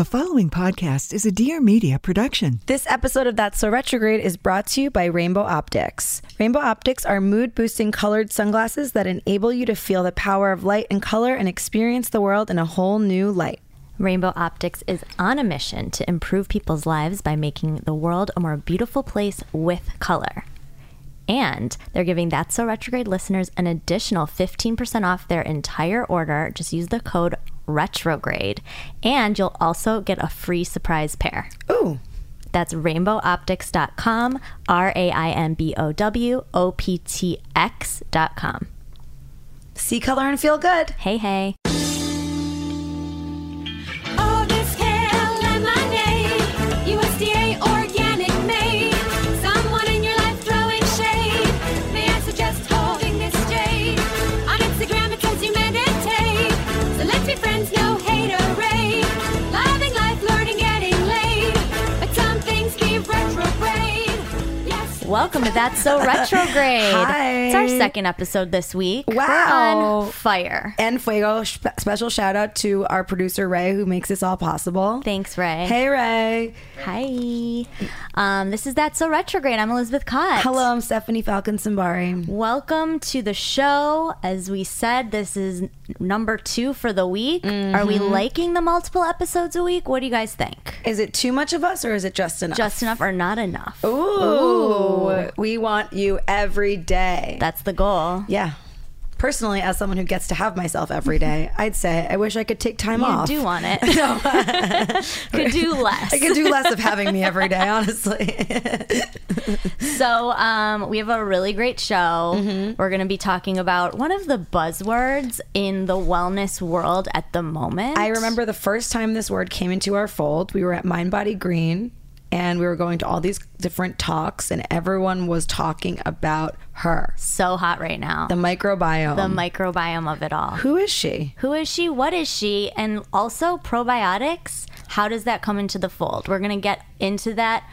The following podcast is a Dear Media production. This episode of That's So Retrograde is brought to you by Rainbow Optix. Rainbow Optix are mood boosting colored sunglasses that enable you to feel the power of light and color and experience the world in a whole new light. Rainbow Optix is on a mission to improve people's lives by making the world a more beautiful place with color. And they're giving That's So Retrograde listeners an additional 15% off their entire order. Just use the code RETROGRADE. And you'll also get a free surprise pair. Ooh. That's rainbowoptx.com, R A I N B O W O P T X.com. See color and feel good. Hey, hey. Welcome to That's So Retrograde. Hi. It's our second episode this week. We're Wow. on fire. And Fuego, spe- special shout out to our producer Ray who makes this all possible. Thanks, Ray. Hey Ray. Hi. Um, this is That's So Retrograde. I'm Elizabeth Kott. Hello, I'm Stephanie Falcon Simbari. Welcome to the show. As we said, this is number two for the week. Are we Mm-hmm. liking the multiple episodes a week? What do you guys think? Is it too much of us or is it just enough? Just enough or not enough? Ooh. We want you every day. That's the goal. yeah. Personally, as someone who gets to have myself every day, I'd say I wish I could take time You off. do want it. Could do less. I could do less of having me every day, honestly. So, um, we have a really great show. Mm-hmm. We're going to be talking about one of the buzzwords in the wellness world at the moment. I remember the first time this word came into our fold, we were at Mind Body Green and we were going to all these different talks, and everyone was talking about her, so hot right now. the microbiome. the microbiome of it all. Who is she? Who is she? What is she? And also probiotics. How does that come into the fold? We're going to get into that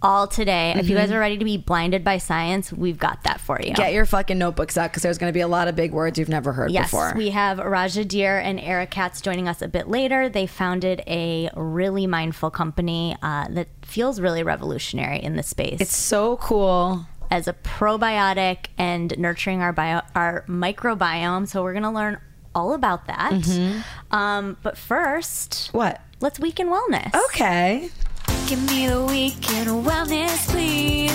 all today. If you guys are ready to be blinded by science, we've got that for you. Mm-hmm. Get your fucking notebooks out because there's going to be a lot of big words you've never heard Yes, before. we have Raja Dhir and Ara Katz joining us a bit later. They founded a really mindful company uh, that feels really revolutionary in this space. it's so cool. as a probiotic and nurturing our bio, our microbiome. So we're gonna learn all about that. Mm-hmm. Um, but first, What? let's weaken wellness. Okay. Give me the week in wellness, please.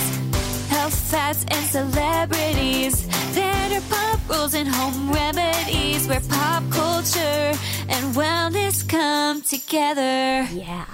Health facts and celebrities. Vanderpump rules and home remedies. Where pop culture and wellness come together. Yeah.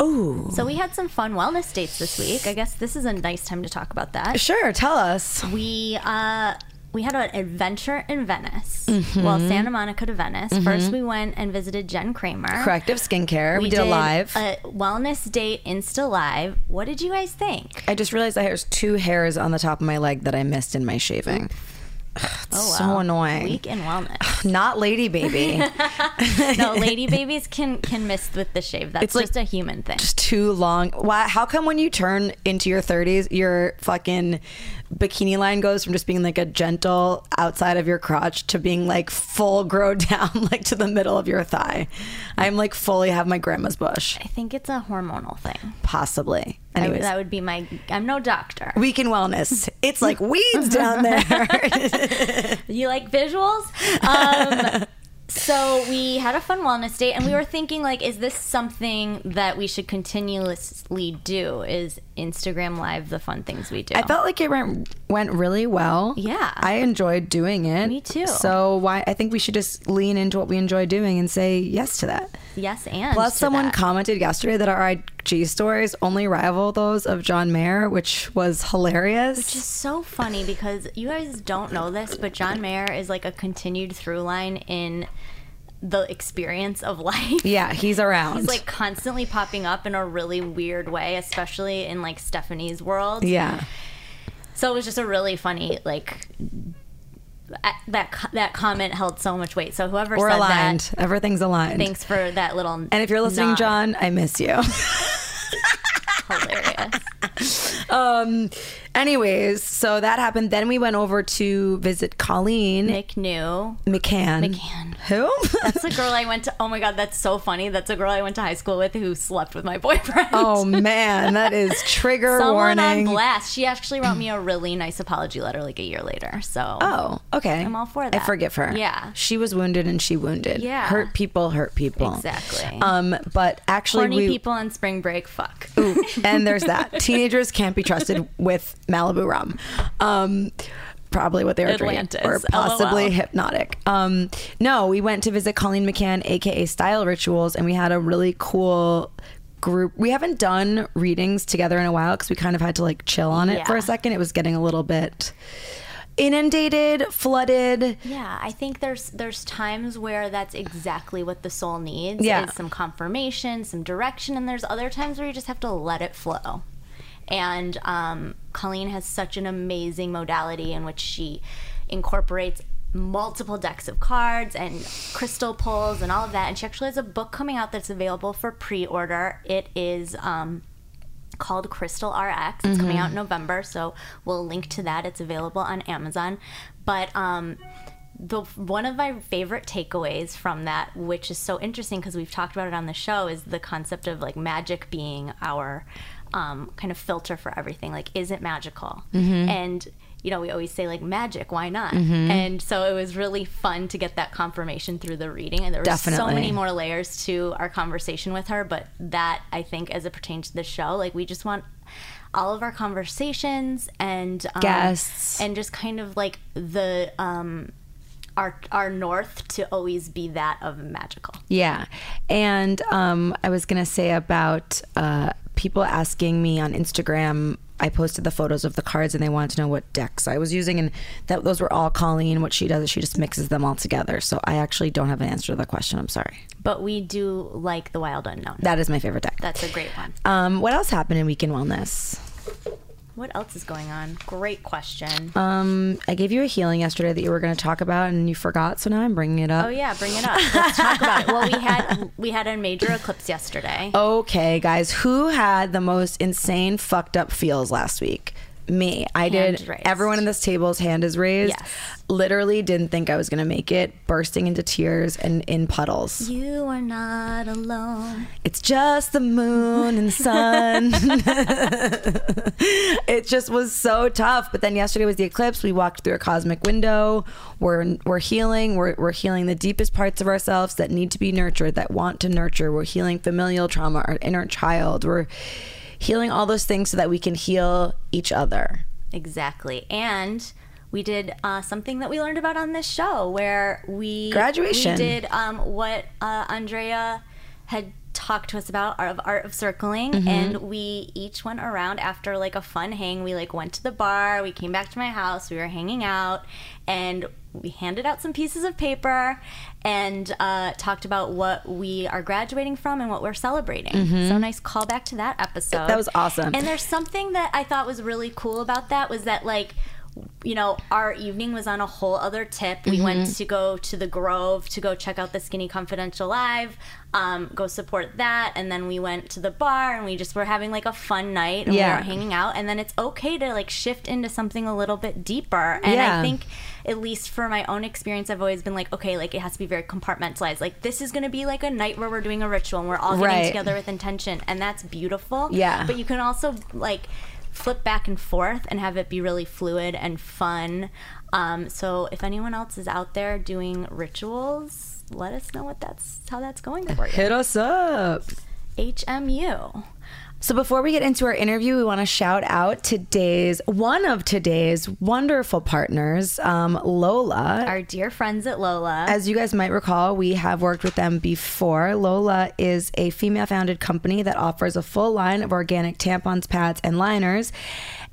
Ooh. So we had some fun wellness dates this week. I guess this is a nice time to talk about that. Sure, tell us. We uh we had an adventure in Venice. Mm-hmm. Well, Santa Monica to Venice. First, we went and visited Jen Kramer. Corrective skincare. We, did, a live. a wellness date Insta live. What did you guys think? I just realized I there's two hairs on the top of my leg that I missed in my shaving. Ugh, It's so annoying. Week in wellness. Not lady baby. no, lady babies can can miss with the shave. That's It's like- just a human thing. It's too long. Why? How come when you turn into your 30s, your fucking bikini line goes from just being like a gentle outside of your crotch to being like full grow down like to the middle of your thigh? I'm like fully have my grandma's bush, I think it's a hormonal thing. possibly. I Anyways, that would be my. I'm no doctor. week in wellness. It's like weeds down there. You like visuals? Um, so we had a fun wellness date, and we were thinking, like, is this something that we should continuously do? Is Instagram Live the fun things we do? I felt like it went went really well. Yeah. I enjoyed doing it. Me too. So why? I think we should just lean into what we enjoy doing and say yes to that. Yes, and Plus, someone that. commented yesterday that our IG stories only rival those of John Mayer, which was hilarious. Which is so funny because you guys don't know this, but John Mayer is like a continued through line in the experience of life. yeah, he's around. He's like constantly popping up in a really weird way, especially in like Stephanie's world. yeah. So it was just a really funny like that that comment held so much weight. So whoever We're said aligned. that, Everything's aligned. thanks for that little. And if you're listening, John, I miss you. hilarious. um, Anyways, so that happened. Then we went over to visit Colleen Nick knew. McCann. McCann. Who? That's a girl I went to. Oh my god, that's so funny. That's a girl I went to high school with who slept with my boyfriend. oh man, that is trigger Someone warning. on blast. She actually wrote me a really nice apology letter like a year later. So Oh, okay. I'm all for that. I forgive her. Yeah. She was wounded and she wounded. Yeah. Hurt people hurt people. Exactly. Um, but actually horny we people on spring break. Fuck. Ooh, and there's that. Teenagers can't be trusted with Malibu rum. Um, probably what they were Atlantis, drinking, or possibly LOL. Hpnotiq. Um, no, we went to visit Colleen McCann, aka Style Rituals, and we had a really cool group. We haven't done readings together in a while because we kind of had to like chill on it for a second. It was getting a little bit inundated, flooded. Yeah, I think there's there's times where that's exactly what the soul needs. Yeah. is some confirmation, some direction, and there's other times where you just have to let it flow. And um, Colleen has such an amazing modality in which she incorporates multiple decks of cards and crystal pulls and all of that. And she actually has a book coming out that's available for pre-order. It is. Um, called Crystal RX. It's coming out in November, so we'll link to that. It's available on Amazon. But um, the one of my favorite takeaways from that, which is so interesting because we've talked about it on the show, is the concept of like magic being our um, kind of filter for everything. Like, is it magical? And you know, we always say like magic, why not? And so it was really fun to get that confirmation through the reading, and there were so many more layers to our conversation with her. But that I think, as it pertains to the show, like we just want all of our conversations and um, Guests. and just kind of like the um our our north to always be that of magical. Yeah. And um, I was going to say about uh, people asking me on Instagram. I posted the photos of the cards and they wanted to know what decks I was using. And that those were all Colleen. What she does is she just mixes them all together. So I actually don't have an answer to the question. I'm sorry. But we do like the wild unknown. That is my favorite deck. That's a great one. Um, what else happened in Week in Wellness? What else is going on? Great question. Um, I gave you a healing yesterday that you were going to talk about and you forgot. So now I'm bringing it up. Oh yeah, bring it up. Let's talk about it. Well, we had we had a major eclipse yesterday. Okay, guys, who had the most insane fucked up feels last week? Me. I Hand did. raised. Everyone in this table's hand is raised. Yes. Literally didn't think I was going to make it, bursting into tears and in puddles. You are not alone. It's just the moon and the sun. it just was so tough. But then yesterday was the eclipse. We walked through a cosmic window. We're we're healing. We're we're healing the deepest parts of ourselves that need to be nurtured, that want to nurture. We're healing familial trauma, our inner child. We're healing all those things so that we can heal each other. Exactly. And we did uh, something that we learned about on this show where we Graduation. We did um, what uh, Andrea had talked to us about art of art of circling Mm-hmm. and we each went around after like a fun hang we like went to the bar we came back to my house we were hanging out and we handed out some pieces of paper and uh, talked about what we are graduating from and what we're celebrating so nice callback to that episode Mm-hmm. That was awesome. and there's something that I thought was really cool about that was that like you know our evening was on a whole other tip. We Mm-hmm. went to go to the Grove to go check out the Skinny Confidential live, um, go support that, and then we went to the bar and we just were having like a fun night and Yeah. we were hanging out. And then it's okay to like shift into something a little bit deeper. And Yeah. I think at least for my own experience, I've always been like, okay, like it has to be very compartmentalized. Like this is going to be like a night where we're doing a ritual and we're all getting Right. together with intention, and that's beautiful. Yeah. But you can also like flip back and forth and have it be really fluid and fun. Um, so if anyone else is out there doing rituals, let us know what that's how that's going for you. Hit us up. HMU. So before we get into our interview, we want to shout out today's one of today's wonderful partners, um, Lola. Our dear friends at Lola. As you guys might recall, we have worked with them before. Lola is a female founded company that offers a full line of organic tampons, pads, and liners.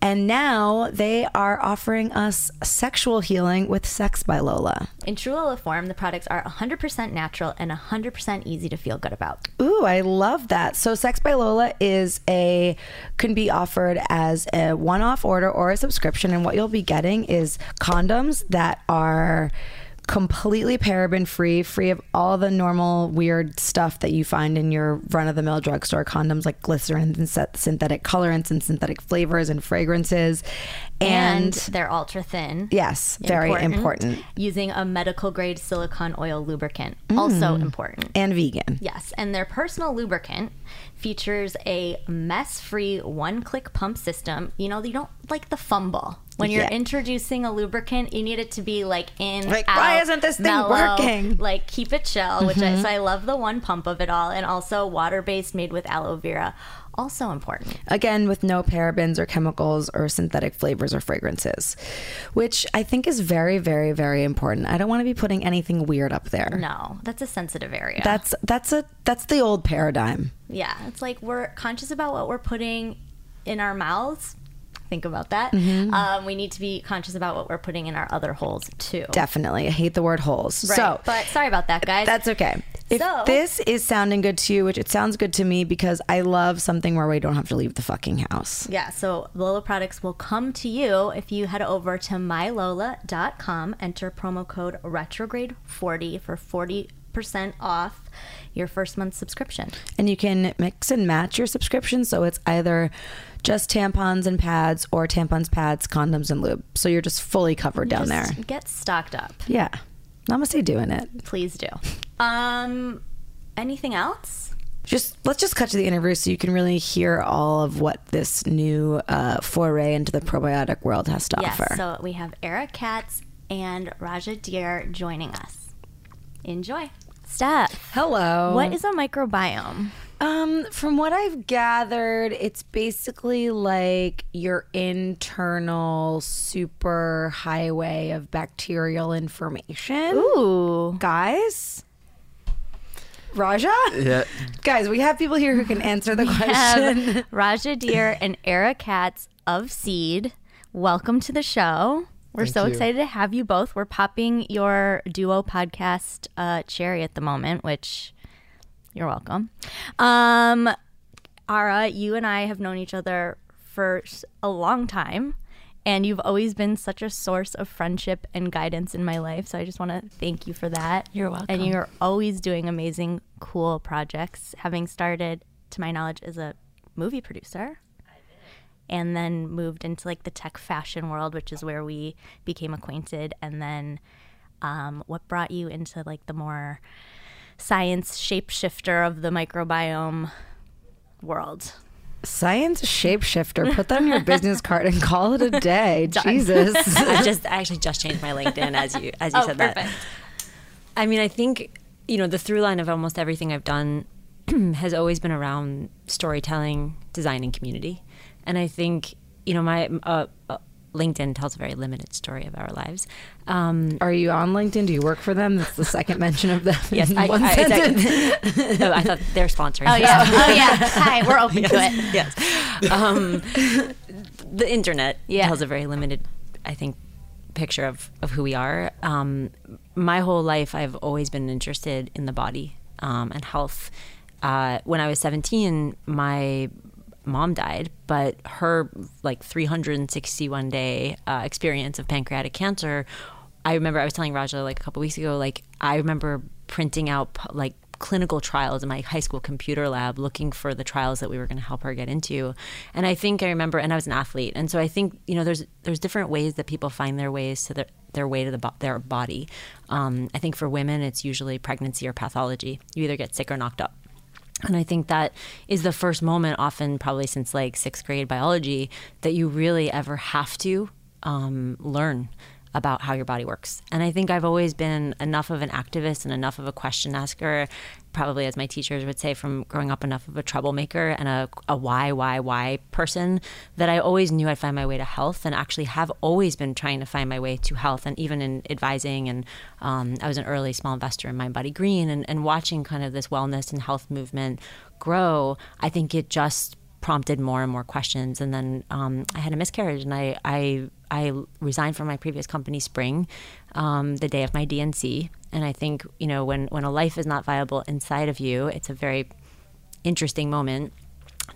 And now they are offering us sexual healing with Sex by Lola. In true Lola form, the products are 100% natural and 100% easy to feel good about. Ooh, I love that. So Sex by Lola is a can be offered as a one-off order or a subscription and what you'll be getting is condoms that are completely paraben free, free of all the normal weird stuff that you find in your run of the mill drugstore condoms like glycerin and syn- synthetic colorants and synthetic flavors and fragrances. And, And, they're ultra thin. yes, very important. Using a medical grade silicone oil lubricant, also Mm. important. And vegan. Yes, and their personal lubricant features a mess free one click pump system. You know, you don't like the fumble. When you're Yeah. introducing a lubricant, you need it to be like in. Like, why isn't this thing mellow, working? Mm-hmm. Like, keep it chill, which I, so I love the one pump of it all. And also, water based made with aloe vera. Also important. Again, with no parabens or chemicals or synthetic flavors or fragrances, which I think is very, very, very important. I don't want to be putting anything weird up there. No, that's a sensitive area. That's that's a that's the old paradigm. Yeah, it's like we're conscious about what we're putting in our mouths. Think about that. Mm-hmm. Um, we need to be conscious about what we're putting in our other holes too. Definitely. I hate the word holes. Right. So but sorry about that, guys. That's okay. If So- this is sounding good to you, which it sounds good to me because I love something where we don't have to leave the fucking house. yeah, so Lola products will come to you if you head over to mylola.com, enter promo code retrograde40 for 40% off your first month subscription. And you can mix and match your subscription. So it's either just tampons and pads or tampons, pads, condoms, and lube. So you're just fully covered down there. Get stocked up. Yeah. Namaste doing it. Please do. Um, anything else? Just let's just cut to the interview so you can really hear all of what this new uh, foray into the probiotic world has to Yes. offer. So we have Ara Katz and Raja Dhir joining us. Enjoy. Steph, Hello. what is a microbiome? Um, from what I've gathered, it's basically like your internal super highway of bacterial information. Ooh. Guys? Raja? Yeah. Guys, we have people here who can answer the question. have Raja Dhir and Ara Katz of Seed. Welcome to the show. We're Thank so you. excited to have you both. We're popping your duo podcast uh, cherry at the moment, which you're welcome. Um, Ara, you and I have known each other for a long time, and you've always been such a source of friendship and guidance in my life. So I just want to thank you for that. You're welcome. And you're always doing amazing, cool projects, having started, to my knowledge, as a movie producer. And then moved into like the tech fashion world, which is where we became acquainted. And then um, what brought you into like the more science shapeshifter of the microbiome world? Science shapeshifter. Put that on your business card and call it a day. Jesus. I just I actually just changed my LinkedIn as you as you Oh, said perfect. that. I mean, I think you know the through line of almost everything I've done has always been around storytelling, design, and community. And I think you know my uh, uh, LinkedIn tells a very limited story of our lives. Um, Are you on LinkedIn? Do you work for them? That's the second mention of them. yes, in I, one I, sentence. exactly. no, I thought they're sponsoring. Oh, yeah. oh, yeah. Hi, we're open to it. yes. Um, the internet Yeah. tells a very limited, I think, picture of, of who we are. Um, my whole life, I've always been interested in the body um, and health. Uh, when I was 17, my mom died, but her like 361 day uh, experience of pancreatic cancer, I remember I was telling Raja like a couple weeks ago, like I remember printing out like clinical trials in my high school computer lab looking for the trials that we were going to help her get into. And i think i remember and i was an athlete and so i think you know there's there's different ways that people find their ways to their their way to the bo- their body. Um, i think for women it's usually pregnancy or pathology. You either get sick or knocked up and I think that is the first moment, often probably since like sixth grade biology, that you really ever have to um, learn about how your body works. And I think I've always been enough of an activist and enough of a question asker, probably as my teachers would say, from growing up enough of a troublemaker and a, a why, why, why person, that I always knew I'd find my way to health and actually have always been trying to find my way to health. And even in advising, and um, I was an early small investor in Mind Body Green and, and watching kind of this wellness and health movement grow, I think it just prompted more and more questions. And then um, I had a miscarriage, and I I, I resigned from my previous company, Spring, um, the day of my D&C. And I think you know when when a life is not viable inside of you, it's a very interesting moment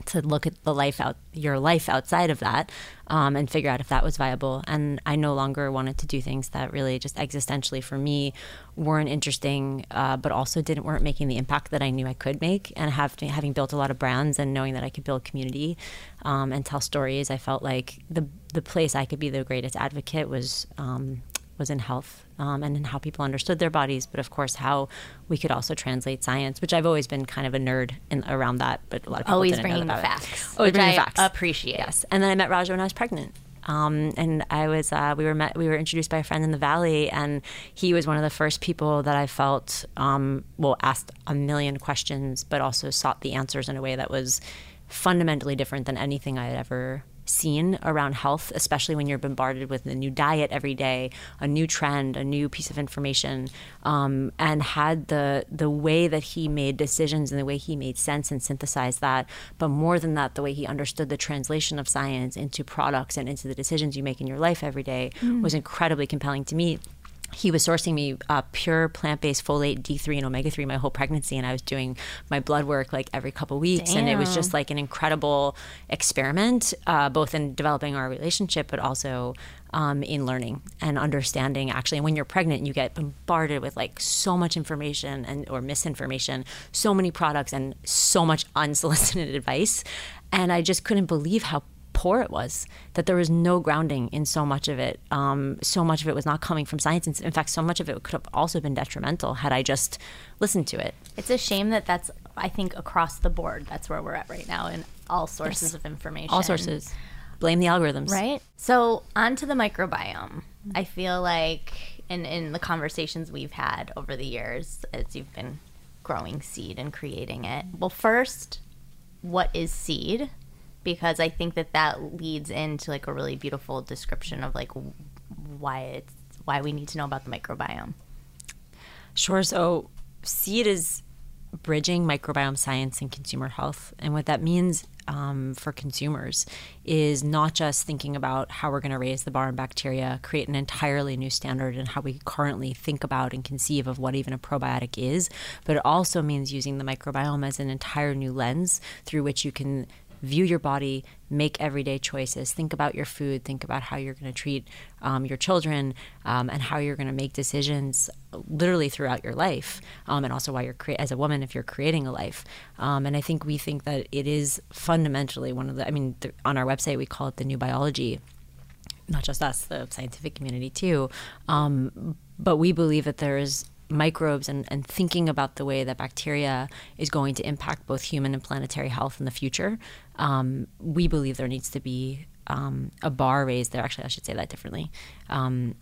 to look at the life out your life outside of that um, and figure out if that was viable. And i no longer wanted to do things that really just existentially for me weren't interesting uh, but also didn't weren't making the impact that i knew i could make. And have, having built a lot of brands and knowing that i could build community um, and tell stories i felt like the the place i could be the greatest advocate was um, was in health um, and how people understood their bodies, but of course how we could also translate science, which I've always been kind of a nerd in, around that, but a lot of people Always didn't know bringing the facts, Always which bringing I facts. appreciate. Yes, and then I met Raja when I was pregnant. Um, and I was uh, we were met we were introduced by a friend in the valley, and he was one of the first people that I felt um, well asked a million questions, but also sought the answers in a way that was fundamentally different than anything I had ever seen around health, especially when you're bombarded with a new diet every day, a new trend, a new piece of information, um, and had the the way that he made decisions and the way he made sense and synthesized that. But more than that, the way he understood the translation of science into products and into the decisions you make in your life every day was incredibly compelling to me he was sourcing me uh, pure plant-based folate d3 and omega-3 my whole pregnancy and i was doing my blood work like every couple weeks and it was just like an incredible experiment uh, both in developing our relationship but also um, in learning and understanding actually. And when you're pregnant you get bombarded with like so much information and or misinformation so many products and so much unsolicited advice. And i just couldn't believe how poor it was that there was no grounding in so much of it um, so much of it was not coming from science and in fact so much of it could have also been detrimental had i just listened to it It's a shame that that's I think across the board that's where we're at right now in all sources of information. all sources blame the algorithms Right. So on to the microbiome. I feel like in in the conversations we've had over the years as you've been growing seed and creating it. Well, first, what is seed? Because I think that that leads into like a really beautiful description of like why it's why we need to know about the microbiome. Sure. So, seed is bridging microbiome science and consumer health. And what that means um, for consumers is not just thinking about how we're going to raise the bar on bacteria, create an entirely new standard in how we currently think about and conceive of what even a probiotic is, but it also means using the microbiome as an entire new lens through which you can view your body, make everyday choices, think about your food, think about how you're going to treat um, your children, um, and how you're going to make decisions literally throughout your life, um, and also while you're crea- as a woman if you're creating a life. Um, and I think we think that it is fundamentally one of the. I mean, th- on our website we call it the new biology not just us, the scientific community too. Um, but we believe that there is microbes and, and thinking about the way that bacteria is going to impact both human and planetary health in the future. Um, we believe there needs to be um, a bar raised there. Actually, I should say that differently. Um,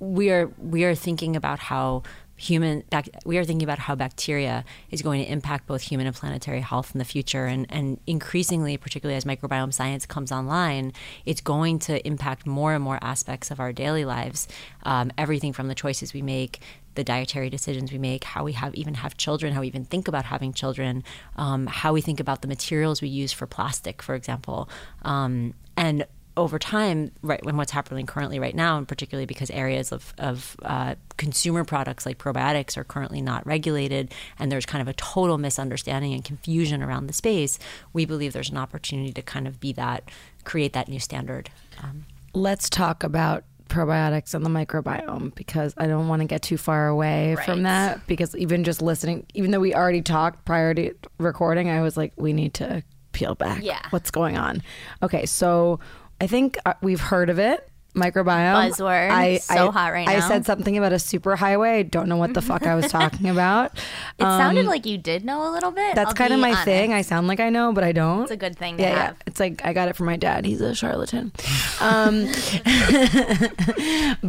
we are we are thinking about how human bac- we are thinking about how bacteria is going to impact both human and planetary health in the future. And and increasingly particularly as microbiome science comes online it's going to impact more and more aspects of our daily lives um, everything from the choices we make the dietary decisions we make how we have even have children how we even think about having children um, how we think about the materials we use for plastic for example. Um, and over time, right when what's happening currently right now, and particularly because areas of, of uh, consumer products like probiotics are currently not regulated, and there's kind of a total misunderstanding and confusion around the space, we believe there's an opportunity to kind of be that, create that new standard. Um, Let's talk about probiotics and the microbiome because I don't want to get too far away from that because even just listening, even though we already talked prior to recording, I was like, we need to peel back. Yeah. What's going on? Okay, so I think uh, we've heard of it. Microbiome. Buzzword. So hot right I now. said something about a super highway. Don't know what the fuck I was talking about. It sounded like you did know a little bit. Um, That's I'll kind of my honest. thing. I sound like I know, but I don't. It's a good thing to yeah, have. yeah. It's like I got it from my dad. He's a charlatan. Um,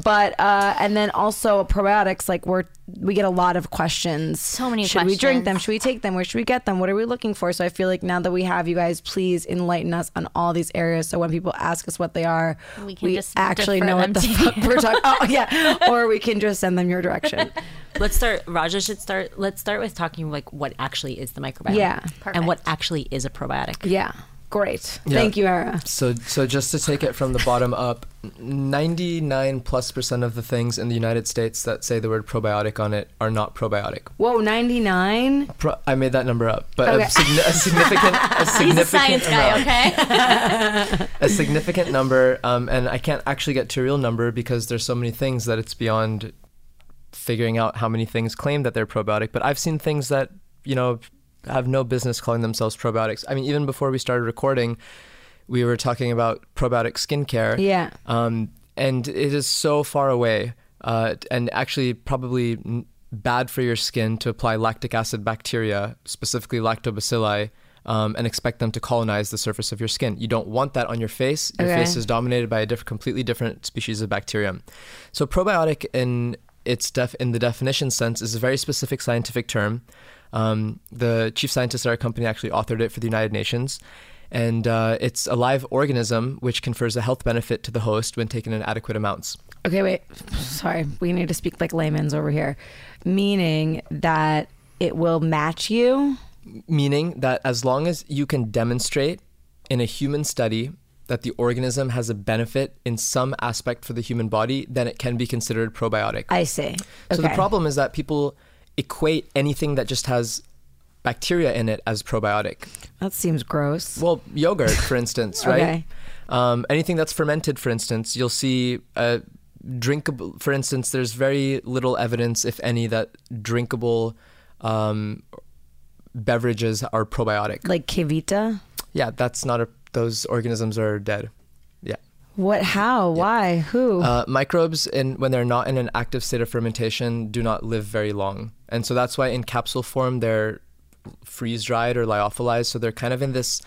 but uh, and then also probiotics. Like we're we get a lot of questions. So many Should we drink them? Should we take them? Where should we get them? What are we looking for? So I feel like now that we have you guys, please enlighten us on all these areas. So when people ask us what they are, We can just actually know what the fuck we're talking. Oh yeah, or we can just send them your direction. let's start. Raja should start. Let's start with talking like what actually is the microbiome. Yeah. and what actually is a probiotic. Yeah. Great. Yeah. Thank you, Ara. So, so just to take it from the bottom up, 99 plus percent of the things in the United States that say the word probiotic on it are not probiotic. Whoa, 99? Pro- I made that number up, but Okay. a, signi- a significant, a He's a significant science guy, okay? a significant number, um, and I can't actually get to a real number because there's so many things that it's beyond figuring out how many things claim that they're probiotic. But I've seen things that you know have no business calling themselves probiotics. I mean, even before we started recording, we were talking about probiotic skincare. Yeah. Um, and it is so far away, uh, and actually probably n- bad for your skin to apply lactic acid bacteria, specifically lactobacilli, um, and expect them to colonize the surface of your skin. You don't want that on your face. Your Okay. face is dominated by a diff- completely different species of bacterium. So probiotic in its def- in the definition sense is a very specific scientific term. Um, the chief scientist at our company actually authored it for the United Nations. And uh, it's a live organism which confers a health benefit to the host when taken in adequate amounts. Okay, wait. Sorry. We need to speak like layman's over here. Meaning that it will match you. Meaning that as long as you can demonstrate in a human study that the organism has a benefit in some aspect for the human body, then it can be considered probiotic. I see. So the problem is that people equate anything that just has bacteria in it as probiotic. That seems gross. Well, yogurt, for instance, right? Okay. Um, anything that's fermented, for instance, you'll see uh, drinkable. For instance, there's very little evidence, if any, that drinkable um, beverages are probiotic. Like KeVita? Yeah, that's not a. Those organisms are dead. Yeah. What? How? Why? Who? Uh, microbes, in, when they're not in an active state of fermentation, do not live very long. And so that's why in capsule form, they're freeze dried or lyophilized. So they're kind of in this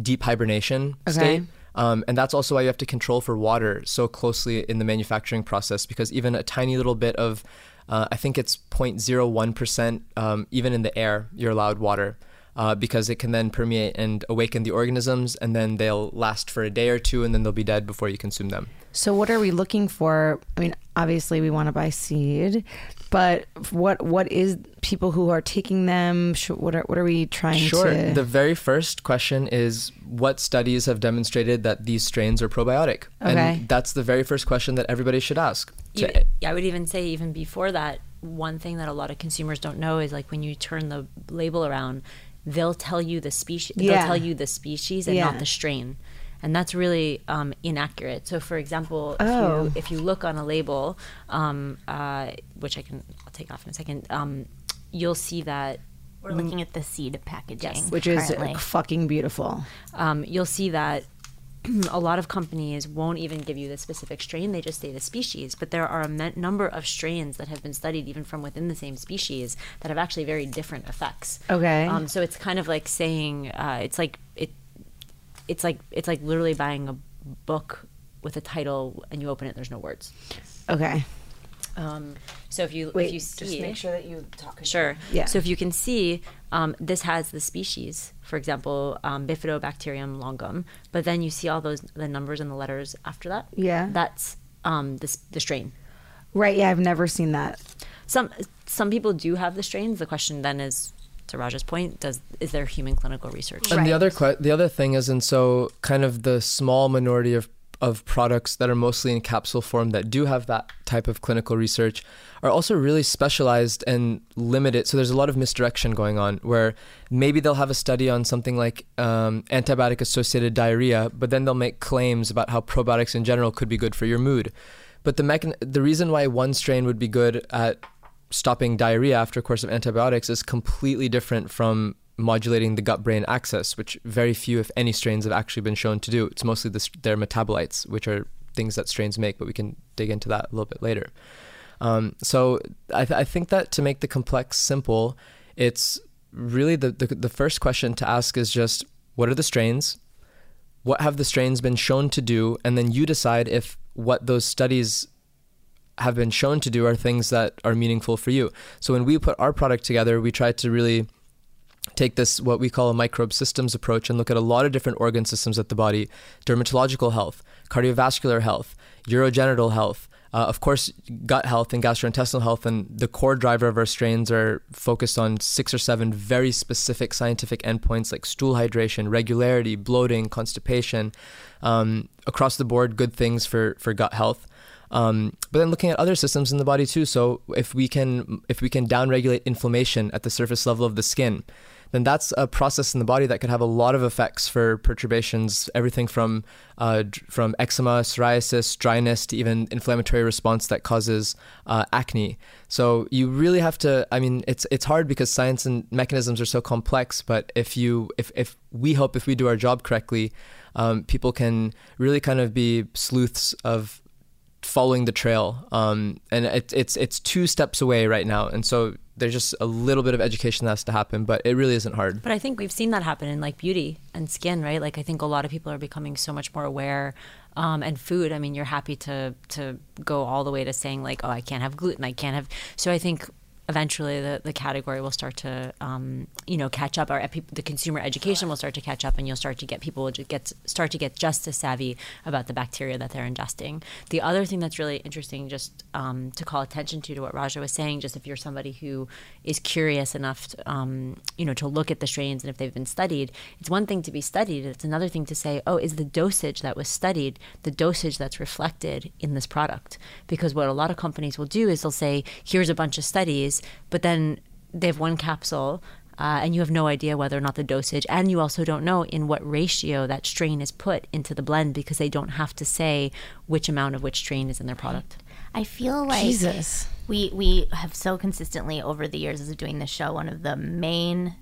deep hibernation Okay. state. Um, and that's also why you have to control for water so closely in the manufacturing process because even a tiny little bit of, uh, I think it's 0.01%, um, even in the air, you're allowed water. Uh, because it can then permeate and awaken the organisms, and then they'll last for a day or two, and then they'll be dead before you consume them. So what are we looking for? I mean, obviously we want to buy seed, but what what is people who are taking them? sh- What are what are we trying Sure. to? Sure. The very first question is what studies have demonstrated that these strains are probiotic? Okay. And that's the very first question that everybody should ask. You- To- I would even say even before that, one thing that a lot of consumers don't know is like when you turn the label around, they'll tell you the species. Yeah. They'll tell you the species and Yeah. not the strain, and that's really um, inaccurate. So, for example, if Oh. you if you look on a label, um, uh, which I can I'll take off in a second, um, you'll see that We're looking at the seed packaging, Yes. which is currently. fucking beautiful. um, you'll see that a lot of companies won't even give you the specific strain they just say the species but there are a me- number of strains that have been studied even from within the same species that have actually very different effects Okay. um, so it's kind of like saying uh, it's like it it's like it's like literally buying a book with a title and you open it there's no words Okay. Um, so if you Wait, if you see just make sure that you talk. Sure. Yeah. So if you can see, um, this has the species, for example, um, Bifidobacterium longum, but then you see all those the numbers and the letters after that. Yeah. That's um, the the strain. Right. Yeah, I've never seen that. Some some people do have the strains. The question then is, to Raj's point, does is there human clinical research? And the other que- the other thing is, and so kind of the small minority of of products that are mostly in capsule form that do have that type of clinical research are also really specialized and limited. So there's a lot of misdirection going on where maybe they'll have a study on something like um, antibiotic associated diarrhea, but then they'll make claims about how probiotics in general could be good for your mood. But the mechan- the reason why one strain would be good at stopping diarrhea after a course of antibiotics is completely different from modulating the gut brain axis, which very few, if any, strains have actually been shown to do. It's mostly the, their metabolites, which are things that strains make, but we can dig into that a little bit later. Um, so I, th- I think that to make the complex simple, it's really the, the, the first question to ask is just what are the strains? What have the strains been shown to do? And then you decide if what those studies have been shown to do are things that are meaningful for you. So when we put our product together, we tried to really take this what we call a microbe systems approach and look at a lot of different organ systems at the body dermatological health cardiovascular health urogenital health Uh, of course, gut health and gastrointestinal health, and the core driver of our strains are focused on six or seven very specific scientific endpoints like stool hydration, regularity, bloating, constipation. Um, across the board, good things for, for gut health. Um, but then looking at other systems in the body too. So if we can if we can downregulate inflammation at the surface level of the skin, then that's a process in the body that could have a lot of effects for perturbations, everything from uh, from eczema, psoriasis, dryness, to even inflammatory response that causes uh, acne. So you really have to. I mean, it's it's hard because science and mechanisms are so complex. But if you if if we hope if we do our job correctly, um, people can really kind of be sleuths of following the trail. Um, and it, it's it's two steps away right now, and so there's just a little bit of education that has to happen, but it really isn't hard. But I think we've seen that happen in like beauty and skin, right? Like I think a lot of people are becoming so much more aware. Um, and food, I mean, you're happy to to go all the way to saying like, oh, I can't have gluten, I can't have. So I think eventually the, the category will start to um, you know catch up or the consumer education will start to catch up and you'll start to get people to get start to get just as savvy about the bacteria that they're ingesting. The other thing that's really interesting just um, to call attention to to what Raja was saying just if you're somebody who is curious enough to, um, you know to look at the strains and if they've been studied it's one thing to be studied it's another thing to say oh is the dosage that was studied the dosage that's reflected in this product? Because what a lot of companies will do is they'll say here's a bunch of studies but then they have one capsule uh, and you have no idea whether or not the dosage and you also don't know in what ratio that strain is put into the blend because they don't have to say which amount of which strain is in their product I feel like Jesus. we we have so consistently over the years as of doing this show, one of the main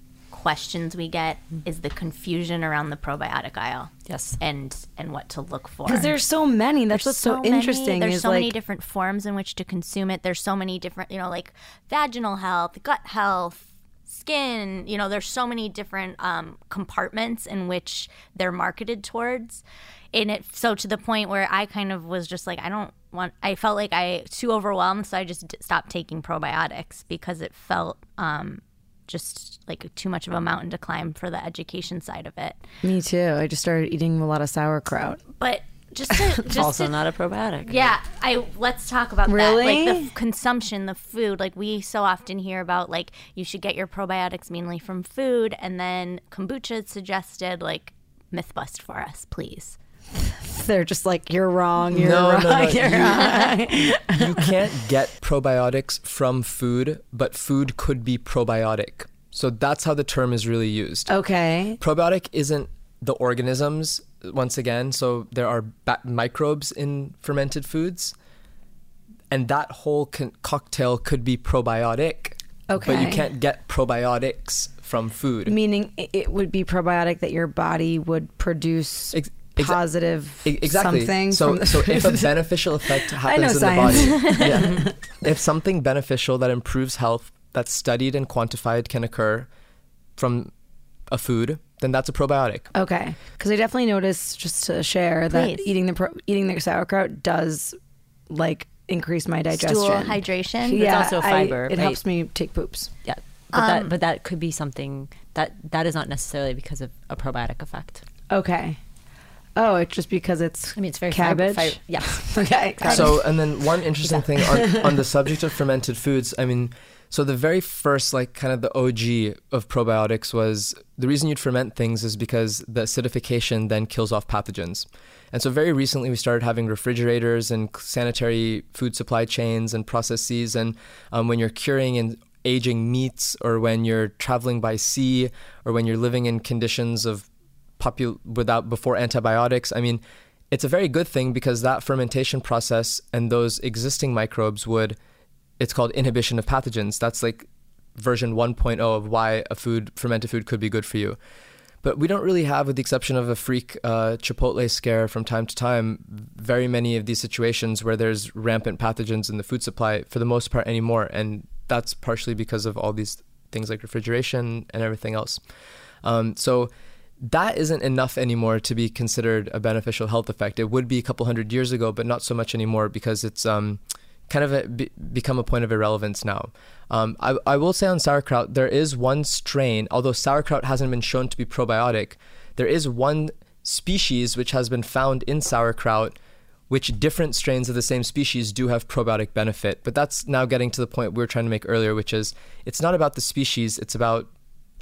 questions we get is the confusion around the probiotic aisle. Yes. And and what to look for. Because there's so many. That's what's so, many- interesting. There's is so like, many different forms in which to consume it. There's so many different, you know, like vaginal health, gut health, skin. You know, there's so many different um, compartments in which they're marketed towards. And it so to the point where I kind of was just like, I don't want. I felt like I too overwhelmed, so I just d- stopped taking probiotics because it felt. Um, just like too much of a mountain to climb for the education side of it. me too. I just started eating a lot of sauerkraut. But just to just also to, not a probiotic Yeah, I let's talk about Really? that. Like the f- consumption, the food. Like we so often hear about like you should get your probiotics mainly from food, and then kombucha suggested like myth bust for us, please. They're just like you're wrong. You're No, wrong. no, no. You're wrong. you can't get probiotics from food, but food could be probiotic. So that's how the term is really used. Okay. Probiotic isn't the organisms, once again. So there are ba- microbes in fermented foods, and that whole con- cocktail could be probiotic. Okay. But you can't get probiotics from food. Meaning it would be probiotic that your body would produce Ex- exa- positive E- exactly. something. so, the so if a beneficial effect know happens in science. the body, yeah. if something beneficial that improves health, that's studied and quantified, can occur from a food, then that's a probiotic. Okay, because I definitely noticed just to share that eating the pro- eating the sauerkraut does like increase my digestion. Stool hydration. Yeah, also I- fiber, it right? helps me take poops. yeah but that um, but that could be something that that is not necessarily because of a probiotic effect Okay. Oh, it's just because it's I mean, it's very fiber- cabbage. fi- yes. okay. got. So, and then one interesting thing on, on the subject of fermented foods, I mean, so the very first, like, kind of the OG of probiotics was the reason you'd ferment things is because the acidification then kills off pathogens. And so, very recently, we started having refrigerators and sanitary food supply chains and processes. And um, when you're curing and aging meats, or when you're traveling by sea, or when you're living in conditions of popul- without before antibiotics. I mean, it's a very good thing because that fermentation process and those existing microbes would it's called inhibition of pathogens. That's like version 1.0 of why a food fermented food could be good for you. But we don't really have, with the exception of a freak uh, Chipotle scare from time to time, very many of these situations where there's rampant pathogens in the food supply for the most part anymore. And that's partially because of all these things like refrigeration and everything else. Um, so that isn't enough anymore to be considered a beneficial health effect. It would be a couple hundred years ago, but not so much anymore because it's um, kind of a, be, become a point of irrelevance now. Um, I, I will say on sauerkraut, there is one strain, although sauerkraut hasn't been shown to be probiotic, there is one species which has been found in sauerkraut which different strains of the same species do have probiotic benefit. But that's now getting to the point we were trying to make earlier, which is it's not about the species, it's about,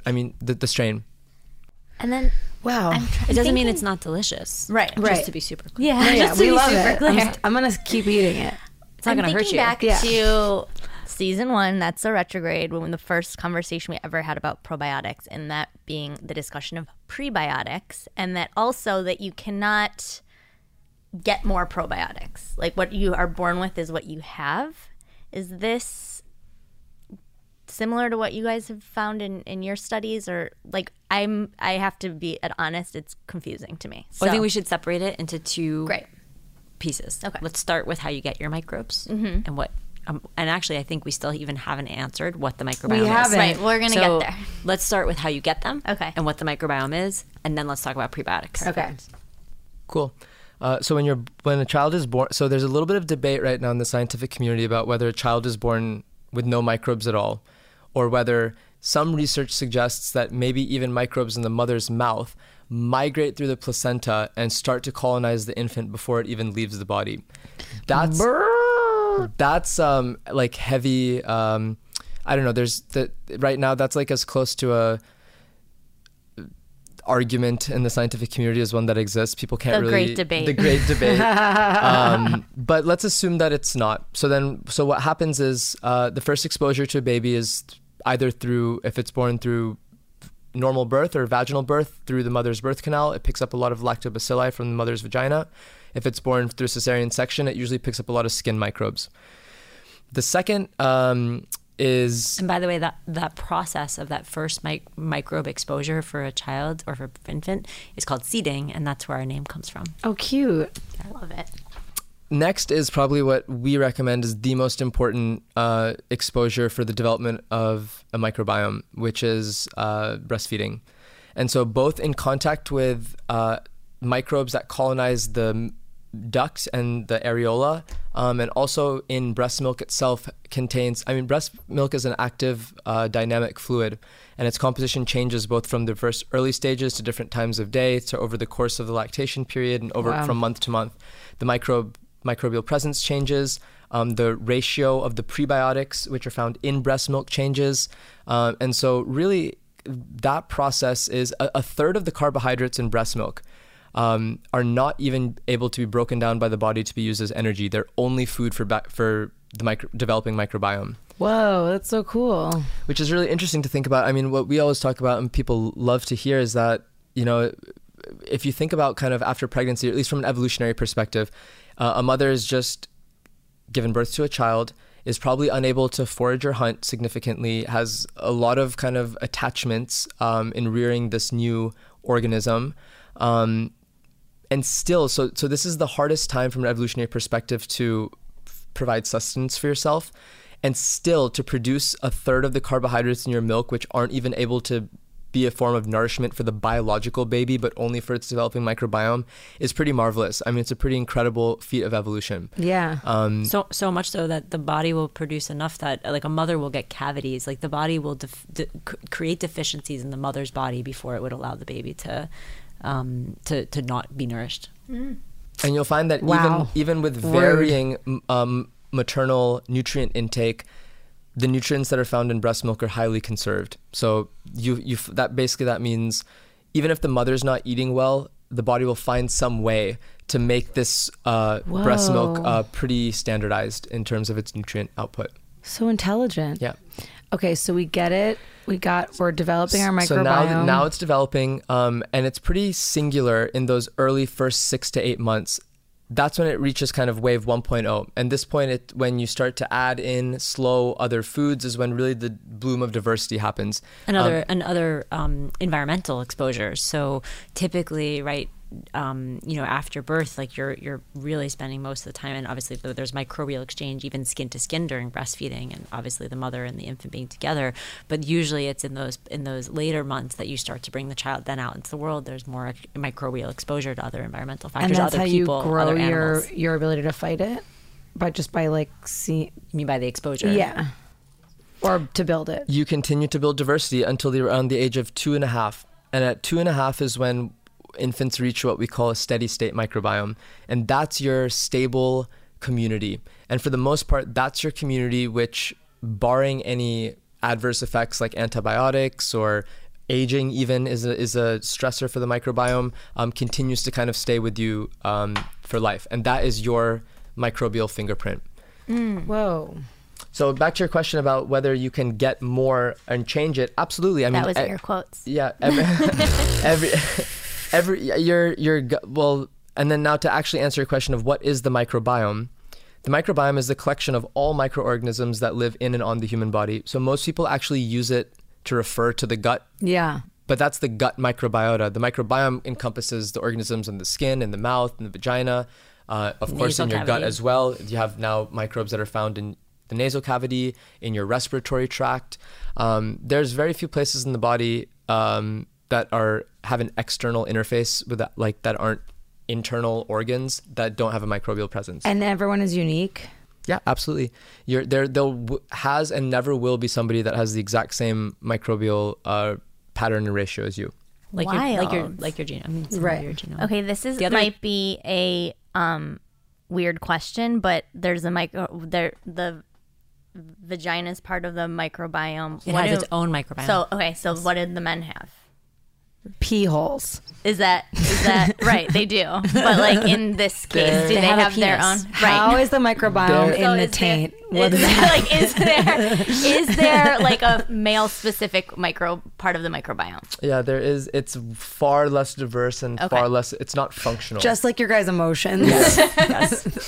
I mean, the, the strain. And then Wow. I'm It doesn't mean it's not delicious. Right. Just Right. to be super clear. Yeah, yeah, just to we be love super it. clear. I'm, st- I'm gonna keep eating it. It's not I'm going to hurt you. back Yeah. to season one, that's a retrograde, when the first conversation we ever had about probiotics, and that being the discussion of prebiotics, and that also that you cannot get more probiotics. Like what you are born with is what you have. Is this similar to what you guys have found in, in your studies or like I'm I have to be honest, it's confusing to me. Well, I think we should separate it into two Great. pieces. Okay. Let's start with how you get your microbes and what. Um, and actually, I think we still even haven't answered what the microbiome is. haven't. Right, we're gonna So get there. Let's start with how you get them. Okay. And what the microbiome is, and then let's talk about prebiotics. Okay. Cool. Uh, so when you're when a child is born, so there's a little bit of debate right now in the scientific community about whether a child is born with no microbes at all, or whether some research suggests that maybe even microbes in the mother's mouth migrate through the placenta and start to colonize the infant before it even leaves the body. That's that's um like heavy. Um, I don't know. There's the right now that's like as close to a argument in the scientific community as one that exists. People can't The really great debate. The great debate. um, but let's assume that it's not. So then, so what happens is uh, the first exposure to a baby is either through if it's born through normal birth or vaginal birth through the mother's birth canal. It picks up a lot of lactobacilli from the mother's vagina. If it's born through cesarean section, it usually picks up a lot of skin microbes. The second um, is And by the way, that that process of that first mic- microbe exposure for a child or for infant is called seeding, and that's where our name comes from. Oh, cute. I love it. Next is probably what we recommend is the most important uh, exposure for the development of a microbiome, which is uh, breastfeeding. And so, both in contact with uh, microbes that colonize the ducts and the areola, um, and also in breast milk itself contains, I mean, breast milk is an active uh, dynamic fluid, and its composition changes both from the first early stages to different times of day to over the course of the lactation period and over Wow. from month to month. The microbe microbial presence changes. Um, the ratio of the prebiotics, which are found in breast milk, changes. Um, and so, really, that process is a, a third of the carbohydrates in breast milk um, are not even able to be broken down by the body to be used as energy. They're only food for, ba- for the micro- developing microbiome Whoa, that's so cool. which is really interesting to think about. I mean, what we always talk about and people love to hear is that, you know, if you think about kind of after pregnancy, at least from an evolutionary perspective, uh, a mother is just given birth to a child, is probably unable to forage or hunt significantly, has a lot of kind of attachments um, in rearing this new organism. Um, and still, so, so this is the hardest time from an evolutionary perspective to provide sustenance for yourself and still to produce a third of the carbohydrates in your milk, which aren't even able to be a form of nourishment for the biological baby, but only for its developing microbiome, is pretty marvelous. I mean, it's a pretty incredible feat of evolution. Yeah. Um, So so much so that the body will produce enough that like a mother will get cavities. Like the body will def- de- create deficiencies in the mother's body before it would allow the baby to um, to to not be nourished. and you'll find that Wow. even even with varying um, maternal nutrient intake, the nutrients that are found in breast milk are highly conserved. So you you that basically that means even if the mother's not eating well, the body will find some way to make this uh, breast milk uh, pretty standardized in terms of its nutrient output. So intelligent. Yeah. Okay, so we get it. We got. We're developing our microbiome. So now, now it's developing, um, and it's pretty singular in those early first six to eight months. That's when it reaches kind of wave 1.0. And this point, it, when you start to add in slow other foods, is when really the bloom of diversity happens. and Um, other and other um, environmental exposures. So typically, right, um, you know, after birth, like you're you're really spending most of the time, and obviously there's microbial exchange, even skin to skin during breastfeeding, and obviously the mother and the infant being together. But usually, it's in those in those later months that you start to bring the child then out into the world. There's more microbial exposure to other environmental factors, and factors, that's other how people, you grow other your your ability to fight it, by just by like see. You mean by the exposure? Yeah. Or to build it. you continue to build diversity until you're around the age of two and a half. And at two and a half is when infants reach what we call a steady state microbiome. And that's your stable community. And for the most part, that's your community which, barring any adverse effects like antibiotics or aging even is a, is a stressor for the microbiome um, continues to kind of stay with you um, for life and that is your microbial fingerprint Whoa. so back to your question about whether you can get more and change it absolutely i mean That was e- air quotes. yeah every every, every your your well and then now to actually answer your question of what is the microbiome the microbiome is the collection of all microorganisms that live in and on the human body so most people actually use it to refer to the gut Yeah. but that's the gut microbiota. The microbiome encompasses the organisms in the skin, in the mouth, in the vagina, uh, of course, in your gut as well. You have now microbes that are found in the nasal cavity, in your respiratory tract. Um, there's very few places in the body um, that are have an external interface with that, like that aren't internal organs that don't have a microbial presence. And everyone is unique. Yeah, absolutely. You're there. There w- has and never will be somebody that has the exact same microbial uh, pattern and ratio as you. like your like your Wild. like your genome. I mean, some of Right. Your genome. Okay, this is other- might be a um weird question, but there's a micro there the vagina is part of the microbiome. It What has do- its own microbiome. So okay, so what did the men have? Pee holes. Is that is that right? They do, but like in this case, do they, They have have, their penis. own? How is the microbiome There- in So the is there- taint? is What is there, that? like is there is there like a male specific micro part of the microbiome? Yeah, there is. It's far less diverse and Okay. far less. It's not functional. Just like your guys' emotions.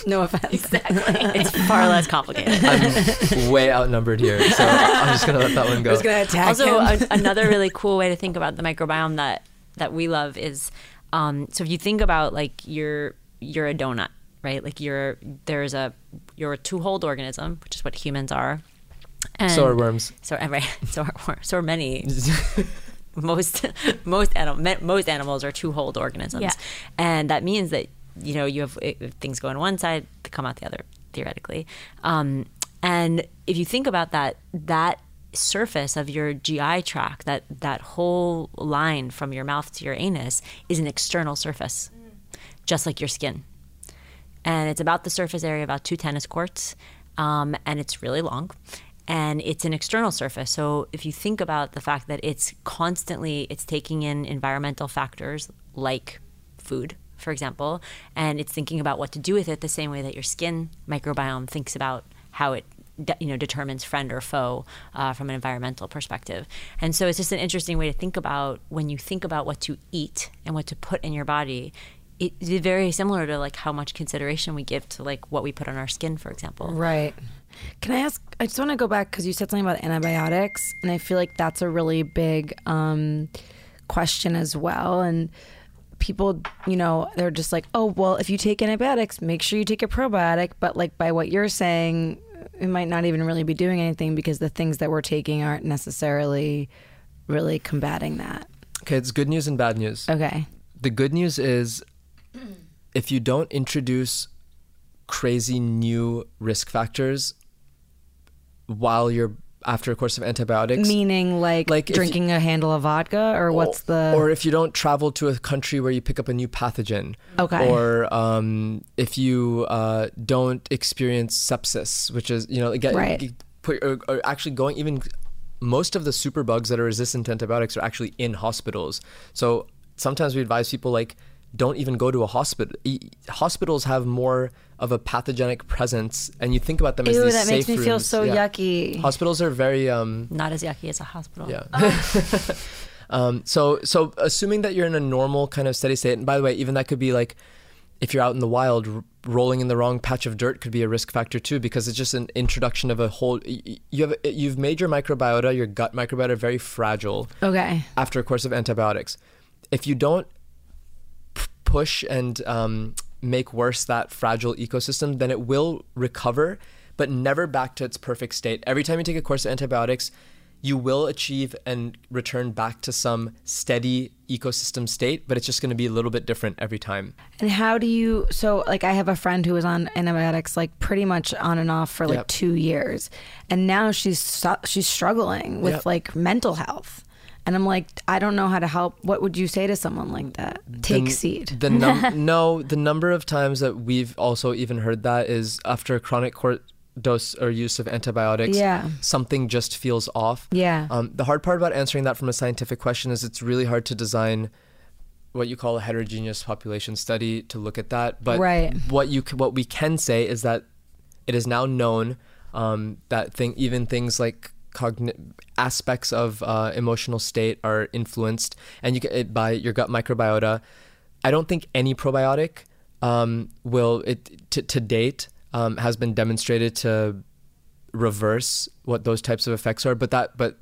no offense. Exactly. It's far less complicated. I'm way outnumbered here, so I'm just gonna let that one go. Just gonna attack also him. a, another really cool way to think about the microbiome that that we love is um, so if you think about like you're you're a donut right? Like you're there's a you're a two-holed organism which is what humans are. And so are worms. so right so are, so are many. Most most animal, most animals are two-holed organisms. Yeah. and that means that you know you have if things go on one side they come out the other theoretically. Um, and if you think about that that surface of your GI tract that that whole line from your mouth to your anus is an external surface just like your skin. And it's about the surface area about two tennis courts um, and it's really long and it's an external surface. So if you think about the fact that it's constantly it's taking in environmental factors like food for example and it's thinking about what to do with it the same way that your skin microbiome thinks about how it de- you know determines friend or foe uh, from an environmental perspective and so it's just an interesting way to think about when you think about what to eat and what to put in your body it's very similar to like how much consideration we give to like what we put on our skin for example Right. Can I ask? I just want to go back because you said something about antibiotics, and I feel like that's a really big um, question as well. And people, you know, they're just like, oh, well, if you take antibiotics, make sure you take a probiotic. But like by what you're saying, it might not even really be doing anything because the things that we're taking aren't necessarily really combating that. Okay, it's good news and bad news. Okay. The good news is if you don't introduce crazy new risk factors while you're after a course of antibiotics, Meaning like, Like drinking a handle of vodka, or what's the? or if you don't travel to a country where you pick up a new pathogen Okay. or um, if you uh, don't experience sepsis which is you know Right. or, or actually going even most of the superbugs that are resistant to antibiotics are actually in hospitals so sometimes we advise people like don't even go to a hospital E- hospitals have more of a pathogenic presence and you think about them as Ew, these that makes safe me feel so Yeah. yucky. hospitals are very um, not as yucky as a hospital yeah. um, so so assuming that you're in a normal kind of steady state, and by the way, even that could be like if you're out in the wild, r- rolling in the wrong patch of dirt could be a risk factor too, because it's just an introduction of a whole. y- y- You have you've made your microbiota, your gut microbiota, very fragile okay. after a course of antibiotics. If you don't p- push and um, make worse that fragile ecosystem, then it will recover, but never back to its perfect state. Every time you take a course of antibiotics, you will achieve and return back to some steady ecosystem state, but it's just going to be a little bit different every time. And how do you? So, like, I have a friend who was on antibiotics, like, pretty much on and off for like Yep. two years, and now she's she's struggling with Yep. like mental health, And I'm like, I don't know how to help. What would you say to someone like that? Take The- seed. The num- no, the number of times that we've also even heard that is after chronic court dose or use of antibiotics. Yeah. something just feels off. Yeah. Um, the hard part about answering that from a scientific question is it's really hard to design what you call a heterogeneous population study to look at that. But Right. what you what we can say is that it is now known um, that thing even things like cogni- aspects of uh, emotional state are influenced and you get it by your gut microbiota. I don't think any probiotic um, will it to, to date um, has been demonstrated to reverse what those types of effects are. But that but